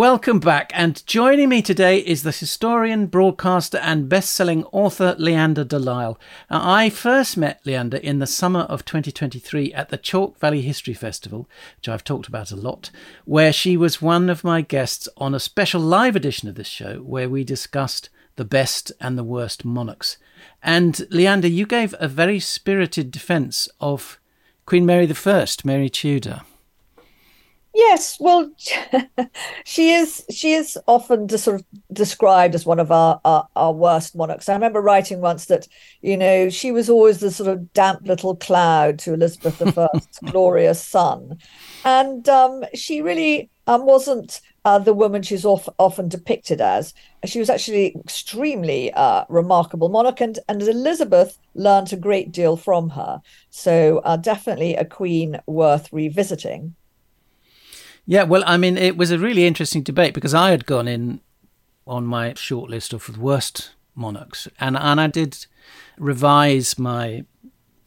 Welcome back, and joining me today is the historian, broadcaster, and best selling author Leanda de Lisle. Now, I first met Leanda in the summer of 2023 at the Chalk Valley History Festival, which I've talked about a lot, where she was one of my guests on a special live edition of this show where we discussed the best and the worst monarchs. And Leanda, you gave a very spirited defence of Queen Mary I, Mary Tudor. Yes, well, (laughs) she is. She is often just sort of described as one of our, our, our worst monarchs. I remember writing once that you know she was always the sort of damp little cloud to Elizabeth the I's (laughs) glorious sun, and um, she really um, wasn't uh, the woman she's off, often depicted as. She was actually extremely uh, remarkable monarch, and, and Elizabeth learned a great deal from her. So uh, definitely a queen worth revisiting. Yeah, well, I mean, it was a really interesting debate because I had gone in on my short list of the worst monarchs, and and I did revise my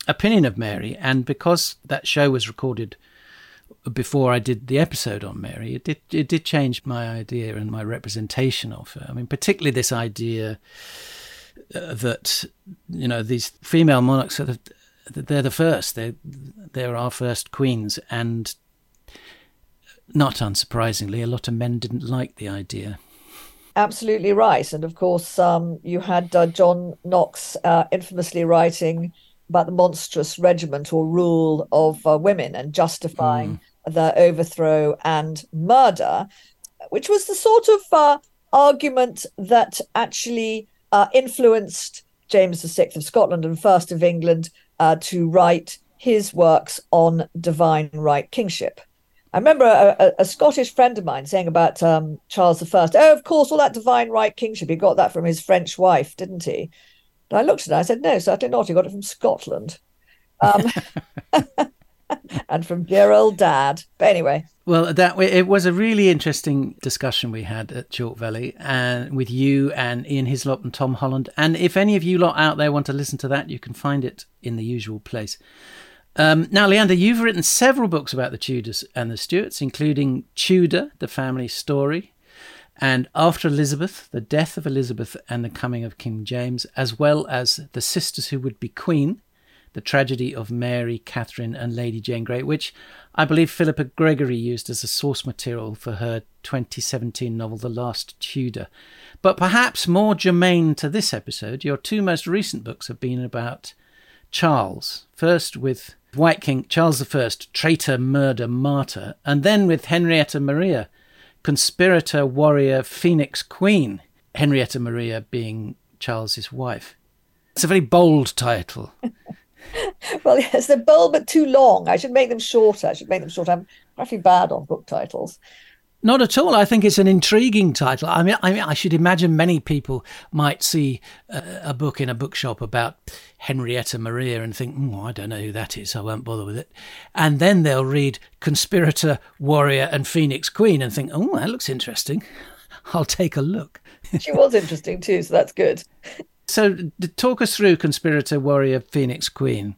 opinion of Mary, and because that show was recorded before I did the episode on Mary, it did it did change my idea and my representation of her. I mean, particularly this idea uh, that you know these female monarchs are the, they're the first, they they're our first queens, and not unsurprisingly, a lot of men didn't like the idea. Absolutely right. And of course, um, you had uh, John Knox uh, infamously writing about the monstrous regiment or rule of uh, women and justifying mm. their overthrow and murder, which was the sort of uh, argument that actually uh, influenced James VI of Scotland and First of England uh, to write his works on divine right kingship. I remember a, a, a, Scottish friend of mine saying about um, Charles I. Oh, of course, all that divine right kingship. He got that from his French wife, didn't he? And I looked at it. I said, no, certainly not. He got it from Scotland, um, (laughs) (laughs) and from dear old dad. But anyway. Well, that it was a really interesting discussion we had at Chalk Valley, and with you and Ian Hislop and Tom Holland. And if any of you lot out there want to listen to that, you can find it in the usual place. Um, now, Leanda, you've written several books about the Tudors and the Stuarts, including Tudor, the family story, and After Elizabeth, the death of Elizabeth and the coming of King James, as well as The Sisters Who Would Be Queen, the tragedy of Mary, Catherine, and Lady Jane Grey, which I believe Philippa Gregory used as a source material for her 2017 novel, The Last Tudor. But perhaps more germane to this episode, your two most recent books have been about Charles, first with White King Charles I, traitor, murder, martyr, and then with Henrietta Maria, conspirator, warrior, phoenix queen, Henrietta Maria being Charles's wife. It's a very bold title. (laughs) well, yes, they're bold but too long. I should make them shorter. I should make them shorter. I'm awfully bad on book titles. Not at all. I think it's an intriguing title. I mean, I, mean, I should imagine many people might see a, a book in a bookshop about Henrietta Maria and think, oh, I don't know who that is. I won't bother with it. And then they'll read Conspirator, Warrior, and Phoenix Queen and think, oh, that looks interesting. (laughs) I'll take a look. she was interesting too, so that's good. So, talk us through Conspirator, Warrior, Phoenix Queen,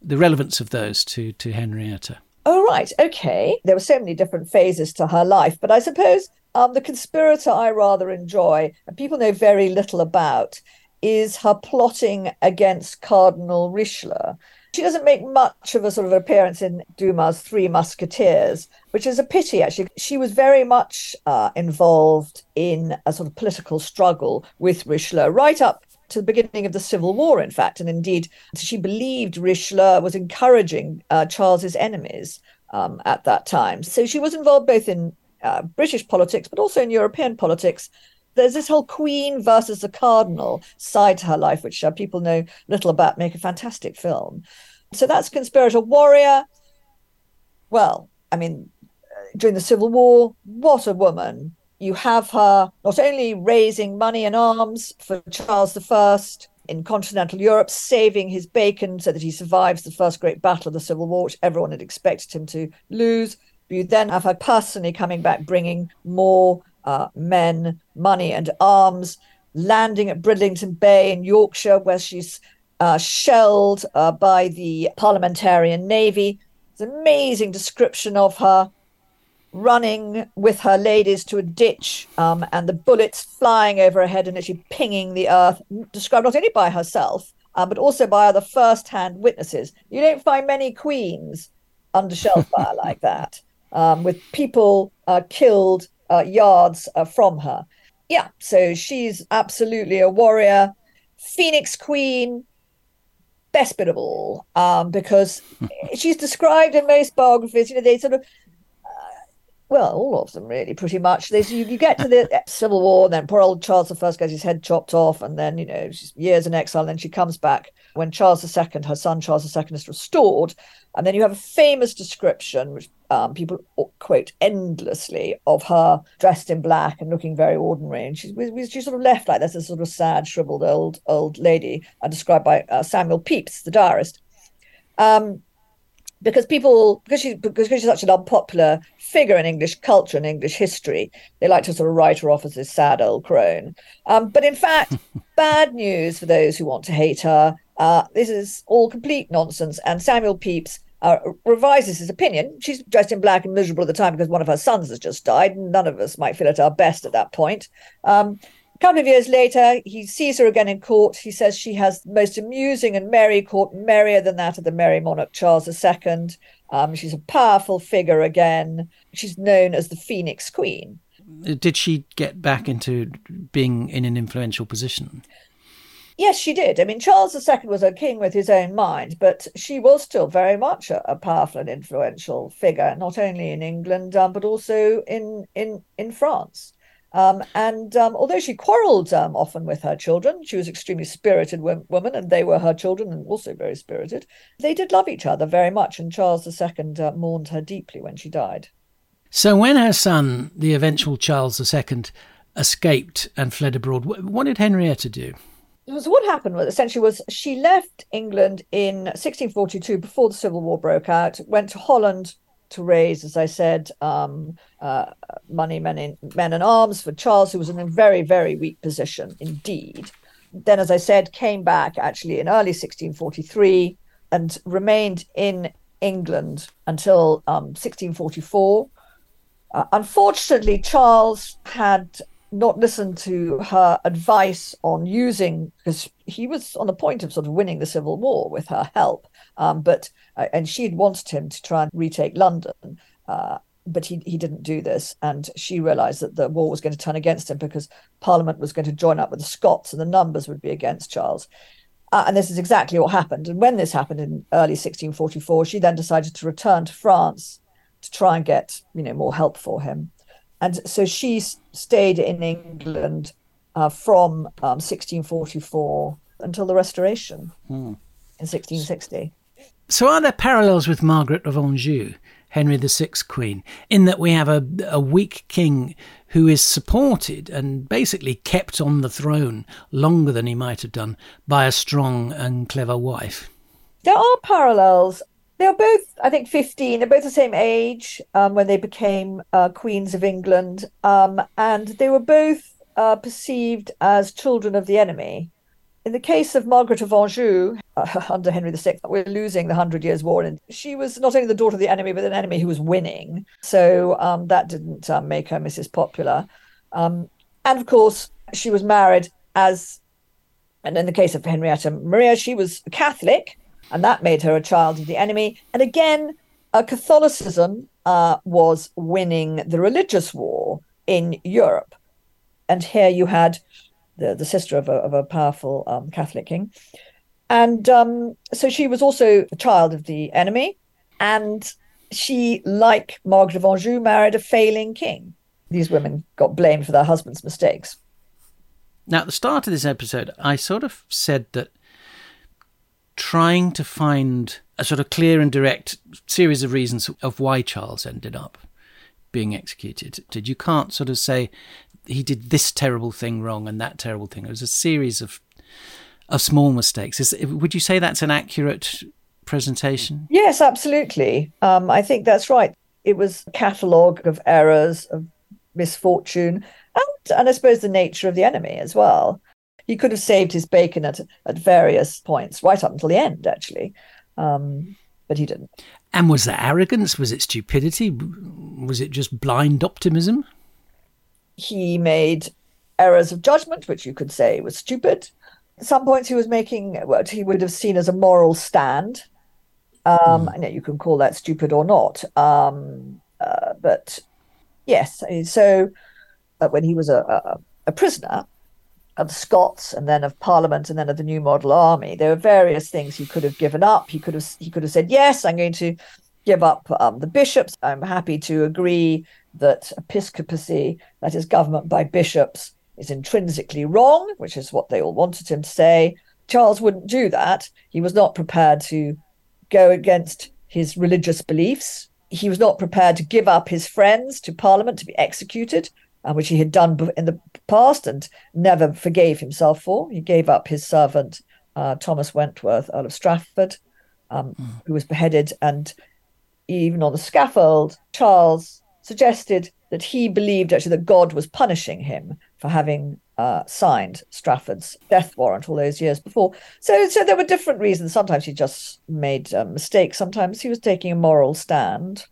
the relevance of those to, to Henrietta. You're right. Okay. There were so many different phases to her life, but I suppose um, the conspirator I rather enjoy, and people know very little about, is her plotting against Cardinal Richelieu. She doesn't make much of a sort of appearance in Dumas' Three Musketeers, which is a pity, actually. She was very much uh, involved in a sort of political struggle with Richelieu right up to the beginning of the Civil War, in fact. And indeed, she believed Richelieu was encouraging uh, Charles's enemies um, at that time. So she was involved both in uh, British politics, but also in European politics. There's this whole Queen versus the Cardinal side to her life, which uh, people know little about, make a fantastic film. So that's Conspirator Warrior. Well, I mean, uh, during the Civil War, what a woman you have her not only raising money and arms for Charles I in continental Europe, saving his bacon so that he survives the first great battle of the Civil War, which everyone had expected him to lose. You then have her personally coming back, bringing more uh, men, money, and arms, landing at Bridlington Bay in Yorkshire, where she's uh, shelled uh, by the parliamentarian navy. It's an amazing description of her running with her ladies to a ditch um, and the bullets flying over her head and actually pinging the earth, described not only by herself, uh, but also by other first hand witnesses. You don't find many queens under shell fire (laughs) like that, um, with people uh, killed uh, yards uh, from her. Yeah, so she's absolutely a warrior. Phoenix Queen, best bit of all, um, because (laughs) she's described in most biographies, you know, they sort of well, all of them really, pretty much. You, you get to the (laughs) Civil War, and then poor old Charles I gets his head chopped off, and then you know years in exile, and then she comes back when Charles II, her son Charles II, is restored, and then you have a famous description, which um, people quote endlessly, of her dressed in black and looking very ordinary, and she's she's sort of left like this, a sort of sad, shriveled old old lady, uh, described by uh, Samuel Pepys, the diarist. Um, because people because she's because she's such an unpopular figure in English culture and English history, they like to sort of write her off as this sad old crone. Um, but in fact, (laughs) bad news for those who want to hate her. Uh, this is all complete nonsense. And Samuel Pepys uh, revises his opinion. She's dressed in black and miserable at the time because one of her sons has just died. None of us might feel at our best at that point. Um, a couple of years later, he sees her again in court. He says she has the most amusing and merry court, merrier than that of the merry monarch Charles II. Um, she's a powerful figure again. She's known as the Phoenix Queen. Did she get back into being in an influential position? Yes, she did. I mean, Charles II was a king with his own mind, but she was still very much a, a powerful and influential figure, not only in England um, but also in in in France. Um, and um, although she quarreled um, often with her children, she was extremely spirited w- woman, and they were her children, and also very spirited. They did love each other very much, and Charles II uh, mourned her deeply when she died. So, when her son, the eventual Charles II, escaped and fled abroad, what did Henrietta do? So what happened was essentially was she left England in 1642 before the Civil War broke out, went to Holland to raise, as I said, um, uh, money, men, in, men and arms for Charles, who was in a very, very weak position indeed. Then, as I said, came back actually in early 1643 and remained in England until um, 1644. Uh, unfortunately, Charles had not listen to her advice on using, because he was on the point of sort of winning the Civil War with her help. Um, but uh, and she'd wanted him to try and retake London, uh, but he he didn't do this. And she realised that the war was going to turn against him because Parliament was going to join up with the Scots, and the numbers would be against Charles. Uh, and this is exactly what happened. And when this happened in early 1644, she then decided to return to France to try and get you know more help for him. And so she stayed in England uh, from um, 1644 until the Restoration hmm. in 1660. So, are there parallels with Margaret of Anjou, Henry VI's queen, in that we have a, a weak king who is supported and basically kept on the throne longer than he might have done by a strong and clever wife? There are parallels. They were both, I think, 15. They're both the same age um, when they became uh, queens of England. Um, and they were both uh, perceived as children of the enemy. in the case of Margaret of Anjou uh, (laughs) under Henry VI, we're losing the Hundred Years' War, and she was not only the daughter of the enemy, but an enemy who was winning. So um, that didn't um, make her Mrs. Popular. Um, and of course, she was married as, and in the case of Henrietta Maria, she was Catholic, and that made her a child of the enemy. And again, uh, Catholicism uh, was winning the religious war in Europe. And here you had the, the sister of a, of a powerful um, Catholic king. And um, so she was also a child of the enemy. And she, like Margaret of Anjou, married a failing king. These women got blamed for their husband's mistakes. Now, at the start of this episode, I sort of said that trying to find a sort of clear and direct series of reasons of why Charles ended up being executed. Did you can't sort of say he did this terrible thing wrong and that terrible thing. It was a series of of small mistakes. Is, would you say that's an accurate presentation? Yes, absolutely. Um, I think that's right. It was a catalogue of errors, of misfortune, and, and I suppose the nature of the enemy as well. He could have saved his bacon at at various points, right up until the end, actually, um, but he didn't. And was that arrogance? Was it stupidity? Was it just blind optimism? He made errors of judgment, which you could say was stupid. At some points, he was making what he would have seen as a moral stand. Um, mm. you can call that stupid or not. Um, uh, but yes, so uh, when he was a, a, a prisoner, of Scots and then of Parliament and then of the New Model Army. There were various things he could have given up. He could have he could have said, "Yes, I'm going to give up um, the bishops. I'm happy to agree that episcopacy, that is government by bishops, is intrinsically wrong, which is what they all wanted him to say. Charles wouldn't do that. He was not prepared to go against his religious beliefs. He was not prepared to give up his friends to Parliament to be executed, which he had done in the past and never forgave himself for. He gave up his servant, uh, Thomas Wentworth, Earl of Strafford, um, mm. who was beheaded. And even on the scaffold, Charles suggested that he believed actually that God was punishing him for having uh, signed Strafford's death warrant all those years before. So, so there were different reasons. Sometimes he just made uh, mistakes. Sometimes he was taking a moral stand.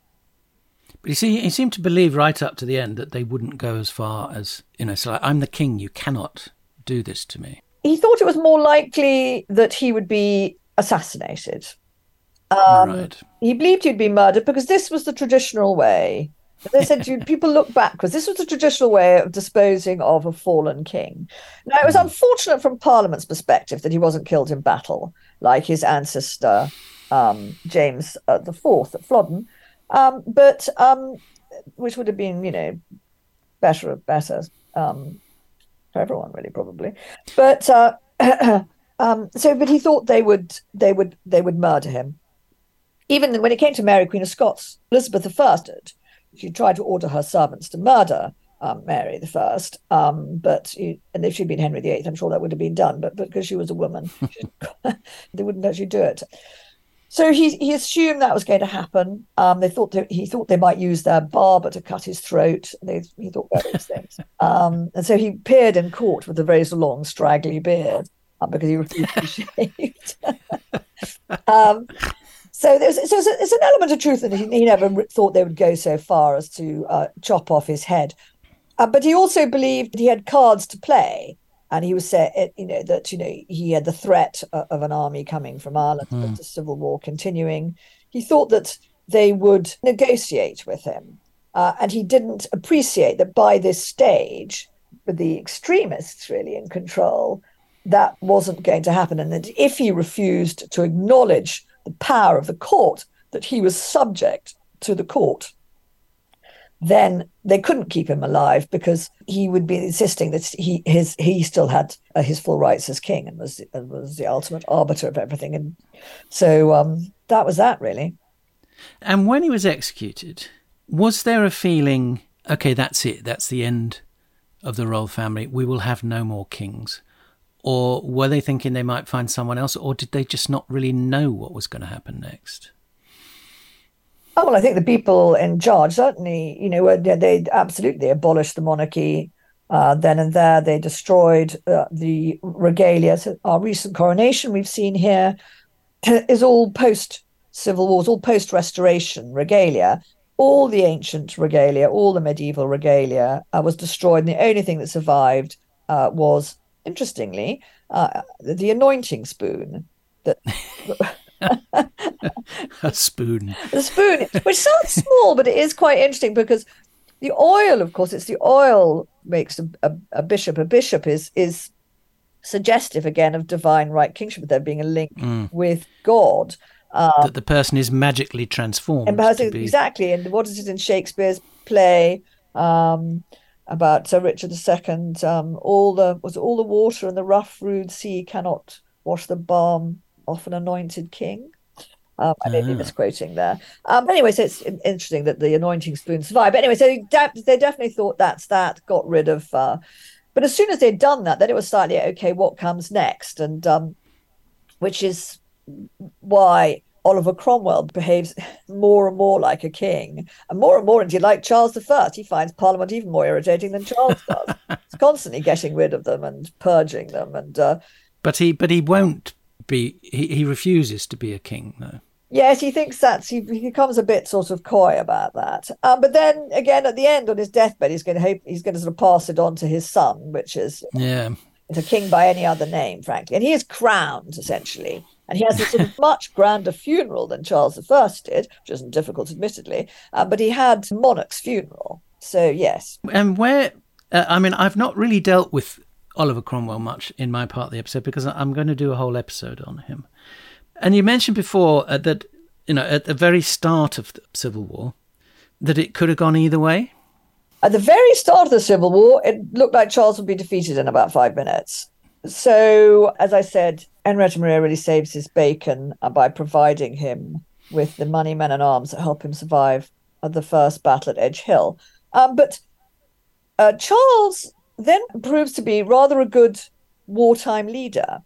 But you see, he seemed to believe right up to the end that they wouldn't go as far as you know. So like, I'm the king. You cannot do this to me. He thought it was more likely that he would be assassinated. Um, right. He believed he'd be murdered because this was the traditional way they said you, (laughs) people look backwards. This was the traditional way of disposing of a fallen king. Now, it was hmm. unfortunate from Parliament's perspective that he wasn't killed in battle, like his ancestor um, James uh, the Fourth at Flodden, um, but um, which would have been, you know, better, better um, for everyone, really, probably. But uh, (clears throat) um, so, but he thought they would, they would, they would murder him. Even when it came to Mary, Queen of Scots, Elizabeth I she tried to order her servants to murder um, Mary the First. Um, but and if she'd been Henry VIII, I'm sure that would have been done. But, but because she was a woman, (laughs) (laughs) they wouldn't actually do it. So he he assumed that was going to happen. Um, they thought they, he thought they might use their barber to cut his throat. They, he thought various things. Um, and so he appeared in court with a very long, straggly beard um, because he refused to be shaved. (laughs) um, so there's, so there's, there's, an element of truth that he, he, never thought they would go so far as to uh, chop off his head. Uh, but he also believed that he had cards to play. And he was saying, you know, that you know he had the threat of an army coming from Ireland, mm. the civil war continuing. He thought that they would negotiate with him, uh, and he didn't appreciate that by this stage, with the extremists really in control, that wasn't going to happen, and that if he refused to acknowledge the power of the court that he was subject to the court, then they couldn't keep him alive because he would be insisting that he his he still had uh, his full rights as king and was uh, was the ultimate arbiter of everything. And so um, that was that really. And when he was executed, was there a feeling? Okay, that's it. That's the end of the royal family. We will have no more kings. Or were they thinking they might find someone else, or did they just not really know what was going to happen next? Oh, well, I think the people in charge certainly, you know, they absolutely abolished the monarchy uh, then and there. They destroyed uh, the regalia. So our recent coronation we've seen here is all post civil wars, all post restoration regalia. All the ancient regalia, all the medieval regalia uh, was destroyed. And the only thing that survived uh, was, interestingly, uh, the anointing spoon. That (laughs) (laughs) a spoon. A spoon, which sounds small, but it is quite interesting because the oil, of course, it's the oil makes a, a, a bishop. A bishop is is suggestive again of divine right kingship, there being a link mm. with God. Um, that the person is magically transformed. And be... Exactly. And what is it in Shakespeare's play um, about Sir Richard II? Um, all the was all the water in the rough, rude sea cannot wash the balm off an anointed king. Um, I may be ah. misquoting there. Um, anyway, so it's interesting that the anointing spoon survived. But anyway, so they definitely thought that's that, got rid of. Uh, but as soon as they'd done that, then it was slightly okay, what comes next? And um, which is why Oliver Cromwell behaves (laughs) more and more like a king, and more and more indeed like Charles I. He finds Parliament even more irritating than Charles does. (laughs) He's constantly getting rid of them and purging them, and uh, but he but he won't be. He, he refuses to be a king, though. Yes, he thinks that's he, he becomes a bit sort of coy about that. Um, but then again, at the end on his deathbed, he's going to hope he's going to sort of pass it on to his son, which is yeah, it's a king by any other name, frankly. And he is crowned essentially, and he has a sort of (laughs) much grander funeral than Charles I did, which isn't difficult, admittedly. Um, but he had monarch's funeral, so yes. And where uh, I mean, I've not really dealt with Oliver Cromwell much in my part of the episode because I'm going to do a whole episode on him. And you mentioned before uh, that, you know, at the very start of the Civil War, that it could have gone either way. At the very start of the Civil War, it looked like Charles would be defeated in about five minutes. So, as I said, Henrietta Maria really saves his bacon uh, by providing him with the money, men, and arms that help him survive the first battle at Edge Hill. Um, but uh, Charles then proves to be rather a good wartime leader.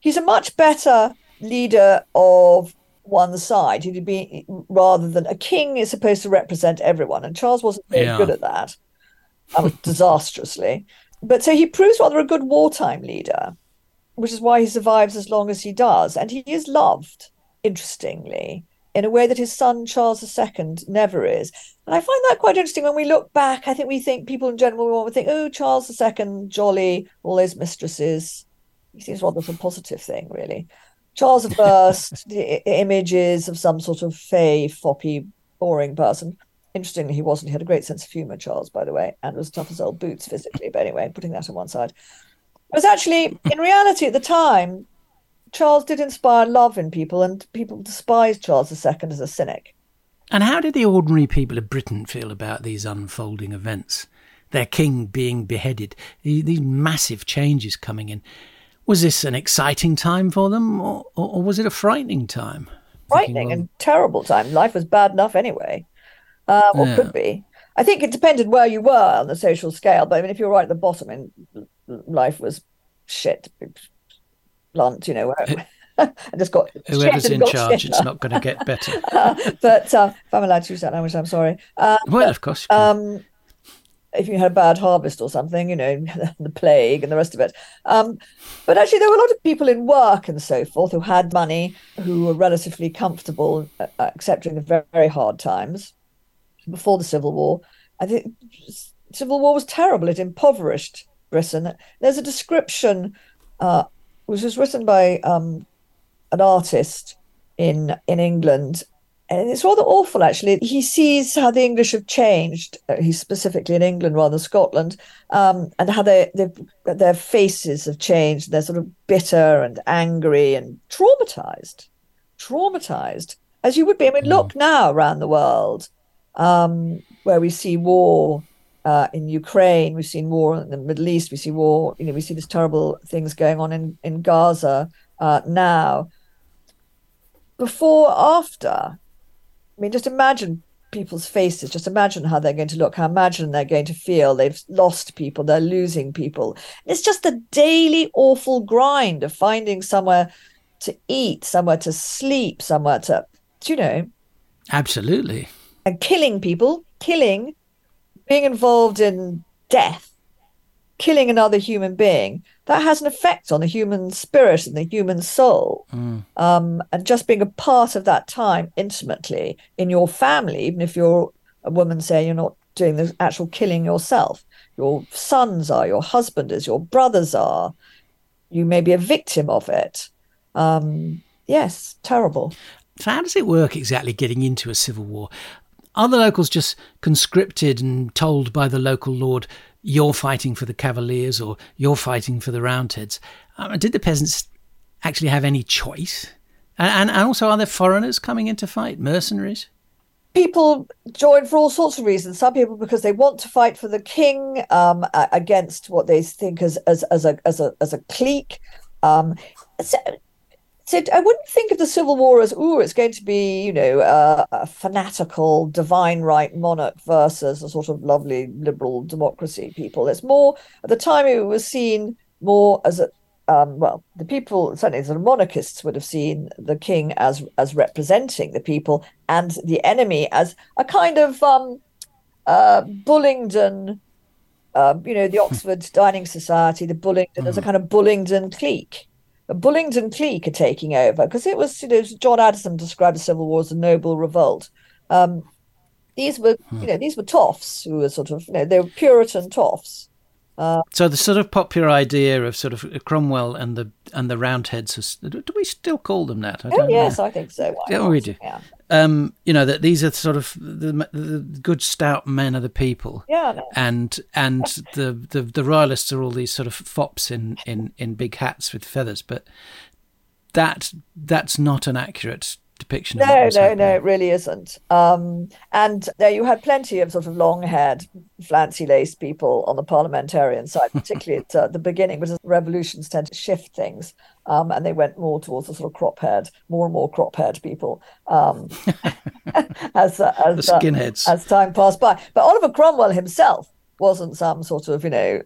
He's a much better leader of one side. He'd be rather than a king is supposed to represent everyone, and Charles wasn't very yeah. good at that, um, (laughs) disastrously. But so he proves rather a good wartime leader, which is why he survives as long as he does, and he is loved. Interestingly, in a way that his son Charles II never is. And I find that quite interesting when we look back. I think we think people in general We want to think, oh, Charles II, jolly, all those mistresses. He seems rather a positive thing, really. Charles (laughs) I, the images of some sort of fey, foppy, boring person. Interestingly, he wasn't. He had a great sense of humor, Charles, by the way, and was tough as old boots physically. But anyway, putting that on one side. It was actually, in reality, at the time, Charles did inspire love in people, and people despised Charles II as a cynic. And how did the ordinary people of Britain feel about these unfolding events? Their king being beheaded, these massive changes coming in. Was this an exciting time for them, or, or was it a frightening time? Frightening and terrible time. Life was bad enough anyway, uh, or yeah. could be. I think it depended where you were on the social scale. But I mean, if you're right at the bottom, and life was shit, blunt, you know. Where, I (laughs) just got whoever's in charge. It's not going to get better. uh, (laughs) but uh, if I'm allowed to use that language, I'm sorry. Uh, well, of course. Um, if you had a bad harvest or something, you know, (laughs) the plague and the rest of it. Um, but actually, there were a lot of people in work and so forth who had money, who were relatively comfortable uh, accepting the very, very hard times before the Civil War. I think Civil War was terrible. It impoverished Britain. There's a description uh, which was written by um, an artist in in England. And it's rather awful actually. He sees how the english have changed uh, he's specifically in england rather than scotland um, and how they, their faces have changed. They're sort of bitter and angry and traumatized. Traumatized as you would be. I mean mm. look now around the world um, where we see war uh, in Ukraine, we've seen war in the Middle East, we see war, you know, we see these terrible things going on in, in Gaza uh, now. Before, after, I mean, just imagine people's faces. Just imagine how they're going to look. How imagine they're going to feel. They've lost people. They're losing people. It's just the daily awful grind of finding somewhere to eat, somewhere to sleep, somewhere to, you know. Absolutely. And killing people, killing, being involved in death killing another human being, that has an effect on the human spirit and the human soul. Mm. Um, and just being a part of that time intimately in your family, even if you're a woman, say you're not doing the actual killing yourself, your sons are, your husband is, your brothers are, you may be a victim of it. Um, yes, terrible. So, how does it work exactly getting into a civil war? Are the locals just conscripted and told by the local lord, you're fighting for the Cavaliers or you're fighting for the Roundheads? Um, did the peasants actually have any choice? And, and also, are there foreigners coming in to fight, mercenaries? people join for all sorts of reasons. Some people because they want to fight for the king um, against what they think as as as a as a as a clique. Um, so, so I wouldn't think of the civil war as oh, it's going to be you know uh, a fanatical divine right monarch versus a sort of lovely liberal democracy people. It's more at the time it was seen more as a um, well, the people, certainly the monarchists, would have seen the king as as representing the people and the enemy as a kind of um, uh, Bullingdon, uh, you know, the Oxford Dining Society, the Bullingdon, mm. as a kind of Bullingdon clique. Bullingdon clique are taking over because it was, you know, John Adamson described the Civil War as a noble revolt. Um, these were, mm. you know, these were toffs who were sort of, you know, they were Puritan toffs uh, so the sort of popular idea of sort of Cromwell and the and the Roundheads, do we still call them that? I oh yes, know. I think so. Why yeah, not? we do. Yeah. Um, you know that these are sort of the, the good stout men of the people. Yeah. And and the, the the royalists are all these sort of fops in in in big hats with feathers, but that that's not an accurate depiction. No, no, happening. no, it really isn't. Um, and there you had plenty of sort of long-haired, flancy-laced people on the parliamentarian side, particularly at uh, the beginning, because revolutions tend to shift things, um, and they went more towards the sort of crop-haired, more and more crop-haired people um, (laughs) as uh, as, uh, skinheads as time passed by. But Oliver Cromwell himself wasn't some sort of you know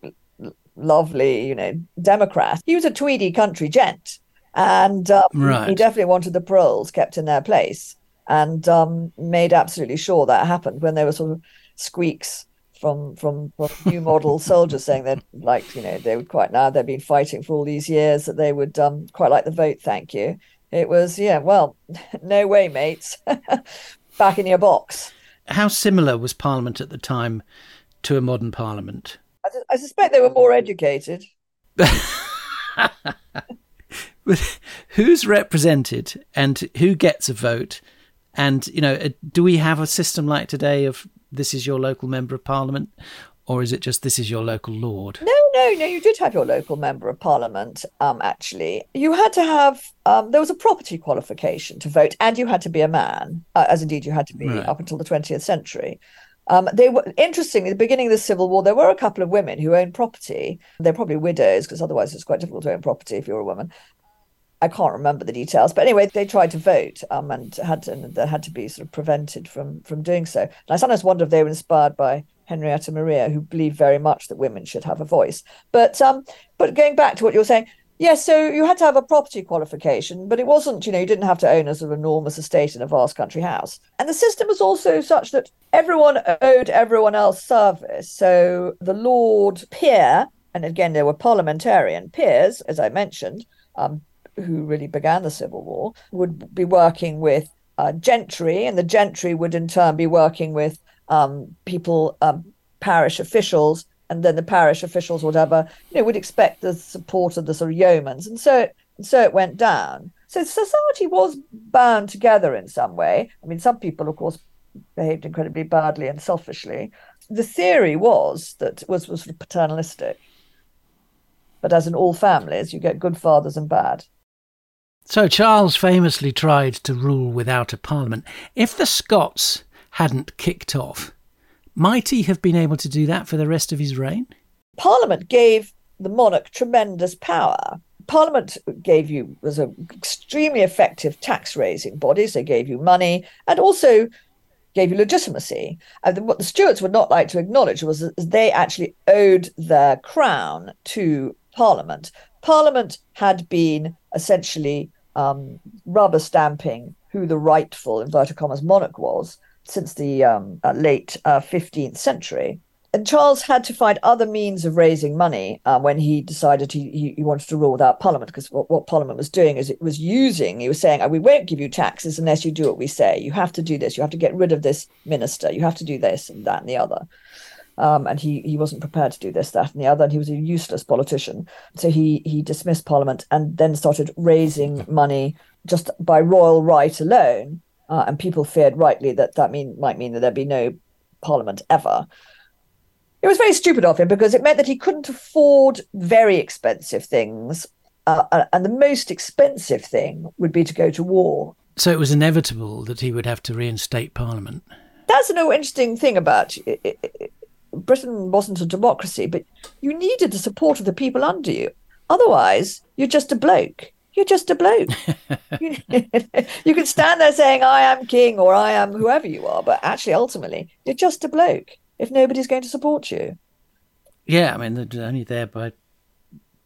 lovely you know Democrat. He was a Tweedy country gent and um, right. he definitely wanted the proles kept in their place and um, made absolutely sure that happened when there were sort of squeaks from from, from new model (laughs) soldiers saying that like you know they would quite now they've been fighting for all these years that they would um, quite like the vote thank you. It was yeah well (laughs) no way mates. (laughs) Back in your box. How similar was parliament at the time to a modern parliament? I, I suspect they were more educated (laughs) who's represented and who gets a vote? And, you know, uh, do we have a system like today of this is your local member of parliament? Or is it just this is your local lord? No, no, no. You did have your local member of parliament. Um, actually, you had to have. Um, there was a property qualification to vote, and you had to be a man, uh, as indeed you had to be right. up until the twentieth century. Um, they were interestingly, at the beginning of the Civil War, there were a couple of women who owned property. They're probably widows because otherwise it's quite difficult to own property if you're a woman. I can't remember the details, but anyway, they tried to vote um, and had to, and they had to be sort of prevented from from doing so. And I sometimes wonder if they were inspired by Henrietta Maria, who believed very much that women should have a voice. But um, but going back to what you're saying, yes, so you had to have a property qualification, but it wasn't, you know, you didn't have to own a sort of enormous estate in a vast country house. And the system was also such that everyone owed everyone else service. So the Lord Peer, and again, there were parliamentarian peers, as I mentioned. Um, who really began the Civil War, would be working with uh, gentry, and the gentry would in turn be working with um, people, um, parish officials, and then the parish officials, whatever, you know, would expect the support of the sort of yeomans, and so it, and so it went down. So society was bound together in some way. I mean, some people, of course, behaved incredibly badly and selfishly. The theory was that was was sort of paternalistic, but as in all families, you get good fathers and bad. So Charles famously tried to rule without a parliament. If the Scots hadn't kicked off, might he have been able to do that for the rest of his reign? Parliament gave the monarch tremendous power. Parliament gave you was an extremely effective tax raising body. They gave you money and also gave you legitimacy. And what the Stuarts would not like to acknowledge was that they actually owed their crown to Parliament. Parliament had been essentially um, rubber stamping who the rightful inverted commas monarch was since the um, uh, late uh, 15th century. and Charles had to find other means of raising money uh, when he decided he, he, wanted to rule without Parliament, because what, what, Parliament was doing is it was using, he was saying, we won't give you taxes unless you do what we say. You have to do this. You have to get rid of this minister. You have to do this and that and the other. Um, and he, he wasn't prepared to do this, that, and the other. And he was a useless politician. So he, he dismissed Parliament and then started raising (laughs) money just by royal right alone. Uh, and people feared rightly that that mean, might mean that there'd be no Parliament ever. It was very stupid of him because it meant that he couldn't afford very expensive things. Uh, uh, and the most expensive thing would be to go to war. So it was inevitable that he would have to reinstate Parliament. That's an interesting thing about Britain wasn't a democracy, but you needed the support of the people under you. Otherwise, you're just a bloke. You're just a bloke. (laughs) you, (laughs) you can stand there saying, I am king or I am whoever you are, but actually, ultimately, you're just a bloke if nobody's going to support you. Yeah, I mean, they're only there by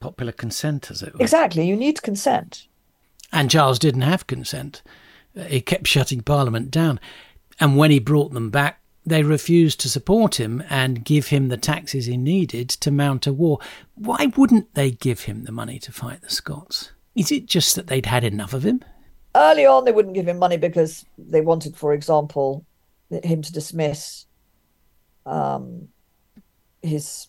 popular consent, as it were. Exactly. You need consent. And Charles didn't have consent. He kept shutting Parliament down. And when he brought them back, they refused to support him and give him the taxes he needed to mount a war. Why wouldn't they give him the money to fight the Scots? Is it just that they'd had enough of him? Early on, they wouldn't give him money because they wanted, for example, him to dismiss um, his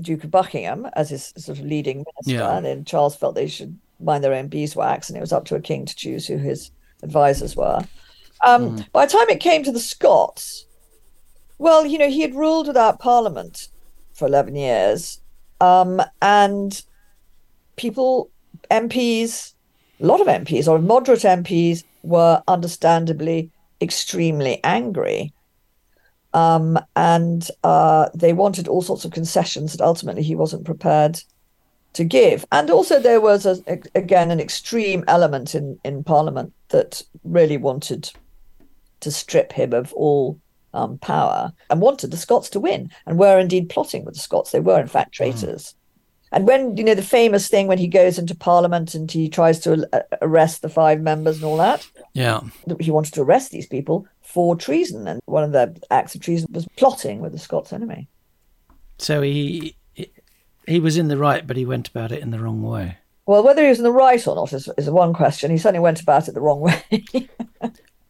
Duke of Buckingham as his sort of leading minister, yeah. and then Charles felt they should mind their own beeswax, and it was up to a king to choose who his advisors were. Um, mm. By the time it came to the Scots, well, you know, he had ruled without Parliament for eleven years, um, and people, MPs, a lot of MPs or moderate MPs, were understandably extremely angry um, and uh, they wanted all sorts of concessions that ultimately he wasn't prepared to give. And also, there was, a, again, an extreme element in, in Parliament that really wanted to strip him of all um, power and wanted the Scots to win and were indeed plotting with the Scots. They were, in fact, hmm. traitors. Mm. And when, you know, the famous thing when he goes into Parliament and he tries to uh, arrest the five members and all that. Yeah. He wanted to arrest these people for treason. And one of the acts of treason was plotting with the Scots enemy. So he he was in the right, but he went about it in the wrong way. Well, whether he was in the right or not is, is one question. He certainly went about it the wrong way. (laughs)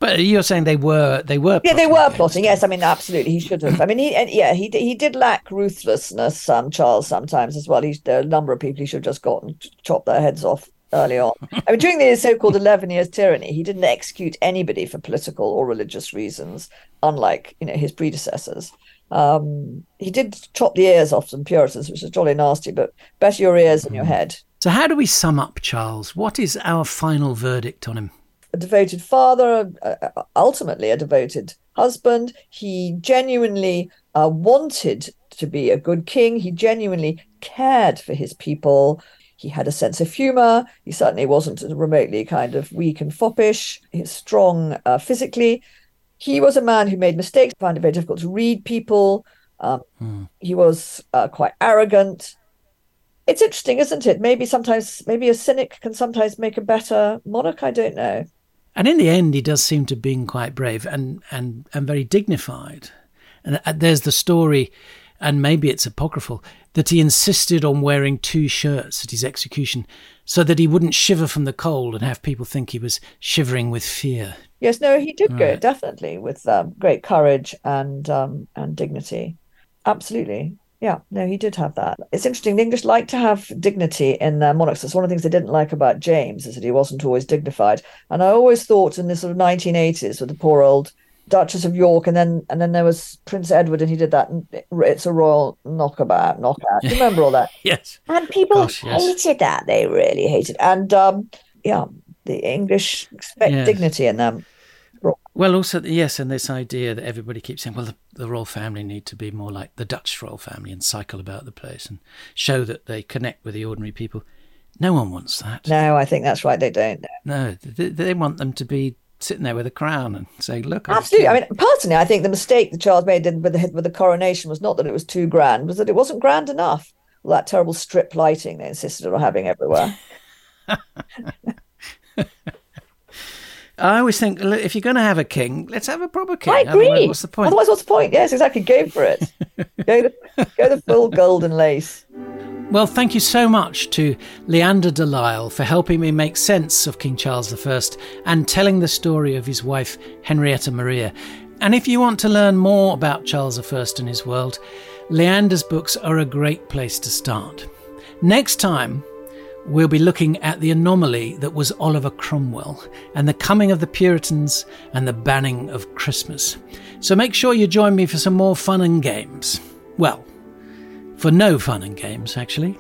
but you're saying they were they were yeah they were plotting. Yes, I mean absolutely he should have. I mean he and yeah he he did lack ruthlessness. Um, Charles sometimes as well. He there are a number of people he should have just gotten chopped their heads off early on. I mean, during the so-called eleven years tyranny, he didn't execute anybody for political or religious reasons, unlike you know his predecessors. Um, he did chop the ears off some Puritans, which is jolly nasty, but better your ears than your hmm. head. So, how do we sum up Charles? What is our final verdict on him? A devoted father, uh, ultimately a devoted husband. He genuinely uh, wanted to be a good king. He genuinely cared for his people. He had a sense of humor. He certainly wasn't remotely kind of weak and foppish. He's strong uh, physically. He was a man who made mistakes, found it very difficult to read people. Um, hmm. He was uh, quite arrogant. It's interesting, isn't it? Maybe sometimes, maybe a cynic can sometimes make a better monarch. I don't know. And in the end, he does seem to have been quite brave and and and very dignified. And uh, there's the story, and maybe it's apocryphal that he insisted on wearing two shirts at his execution so that he wouldn't shiver from the cold and have people think he was shivering with fear. Yes, no, he did right. go definitely with um, great courage and um, and dignity. Absolutely. Yeah, no, he did have that. It's interesting. The English like to have dignity in their monarchs. It's one of the things they didn't like about James is that he wasn't always dignified. And I always thought in the sort of 1980s with the poor old Duchess of York, and then and then there was Prince Edward, and he did that. It's a royal knockabout, knockout. Remember all that? (laughs) yes. And people Gosh, yes. hated that. They really hated. And um, yeah, the English expect dignity in them. Well, also yes, and this idea that everybody keeps saying, well, the, the, royal family need to be more like the Dutch royal family and cycle about the place and show that they connect with the ordinary people. No one wants that. No, I think that's right. They don't. No, they, they want them to be sitting there with a crown and say, "Look." Absolutely. I mean, personally, I think the mistake that Charles made with the with the coronation was not that it was too grand, was that it wasn't grand enough. All that terrible strip lighting they insisted on having everywhere. (laughs) I always think if you're going to have a king, let's have a proper king. I agree. Otherwise, what's the point? Otherwise, what's the point? Yes, exactly. Go for it. (laughs) go, the, go the full golden lace. Well, thank you so much to Leanda De Lisle for helping me make sense of King Charles I and telling the story of his wife, Henrietta Maria. And if you want to learn more about Charles I and his world, Leanda's books are a great place to start. Next time, we'll be looking at the anomaly that was Oliver Cromwell and the coming of the Puritans and the banning of Christmas. So make sure you join me for some more fun and games. Well, for no fun and games, actually.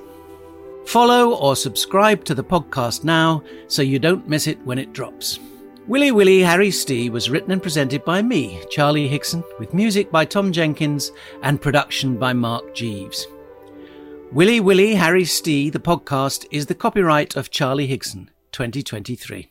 Follow or subscribe to the podcast now so you don't miss it when it drops. Willy Willy Harry Stee was written and presented by me, Charlie Higson, with music by Tom Jenkins and production by Mark Jeeves. Willy Willy Harry Stee, the podcast, is the copyright of Charlie Higson, 2023.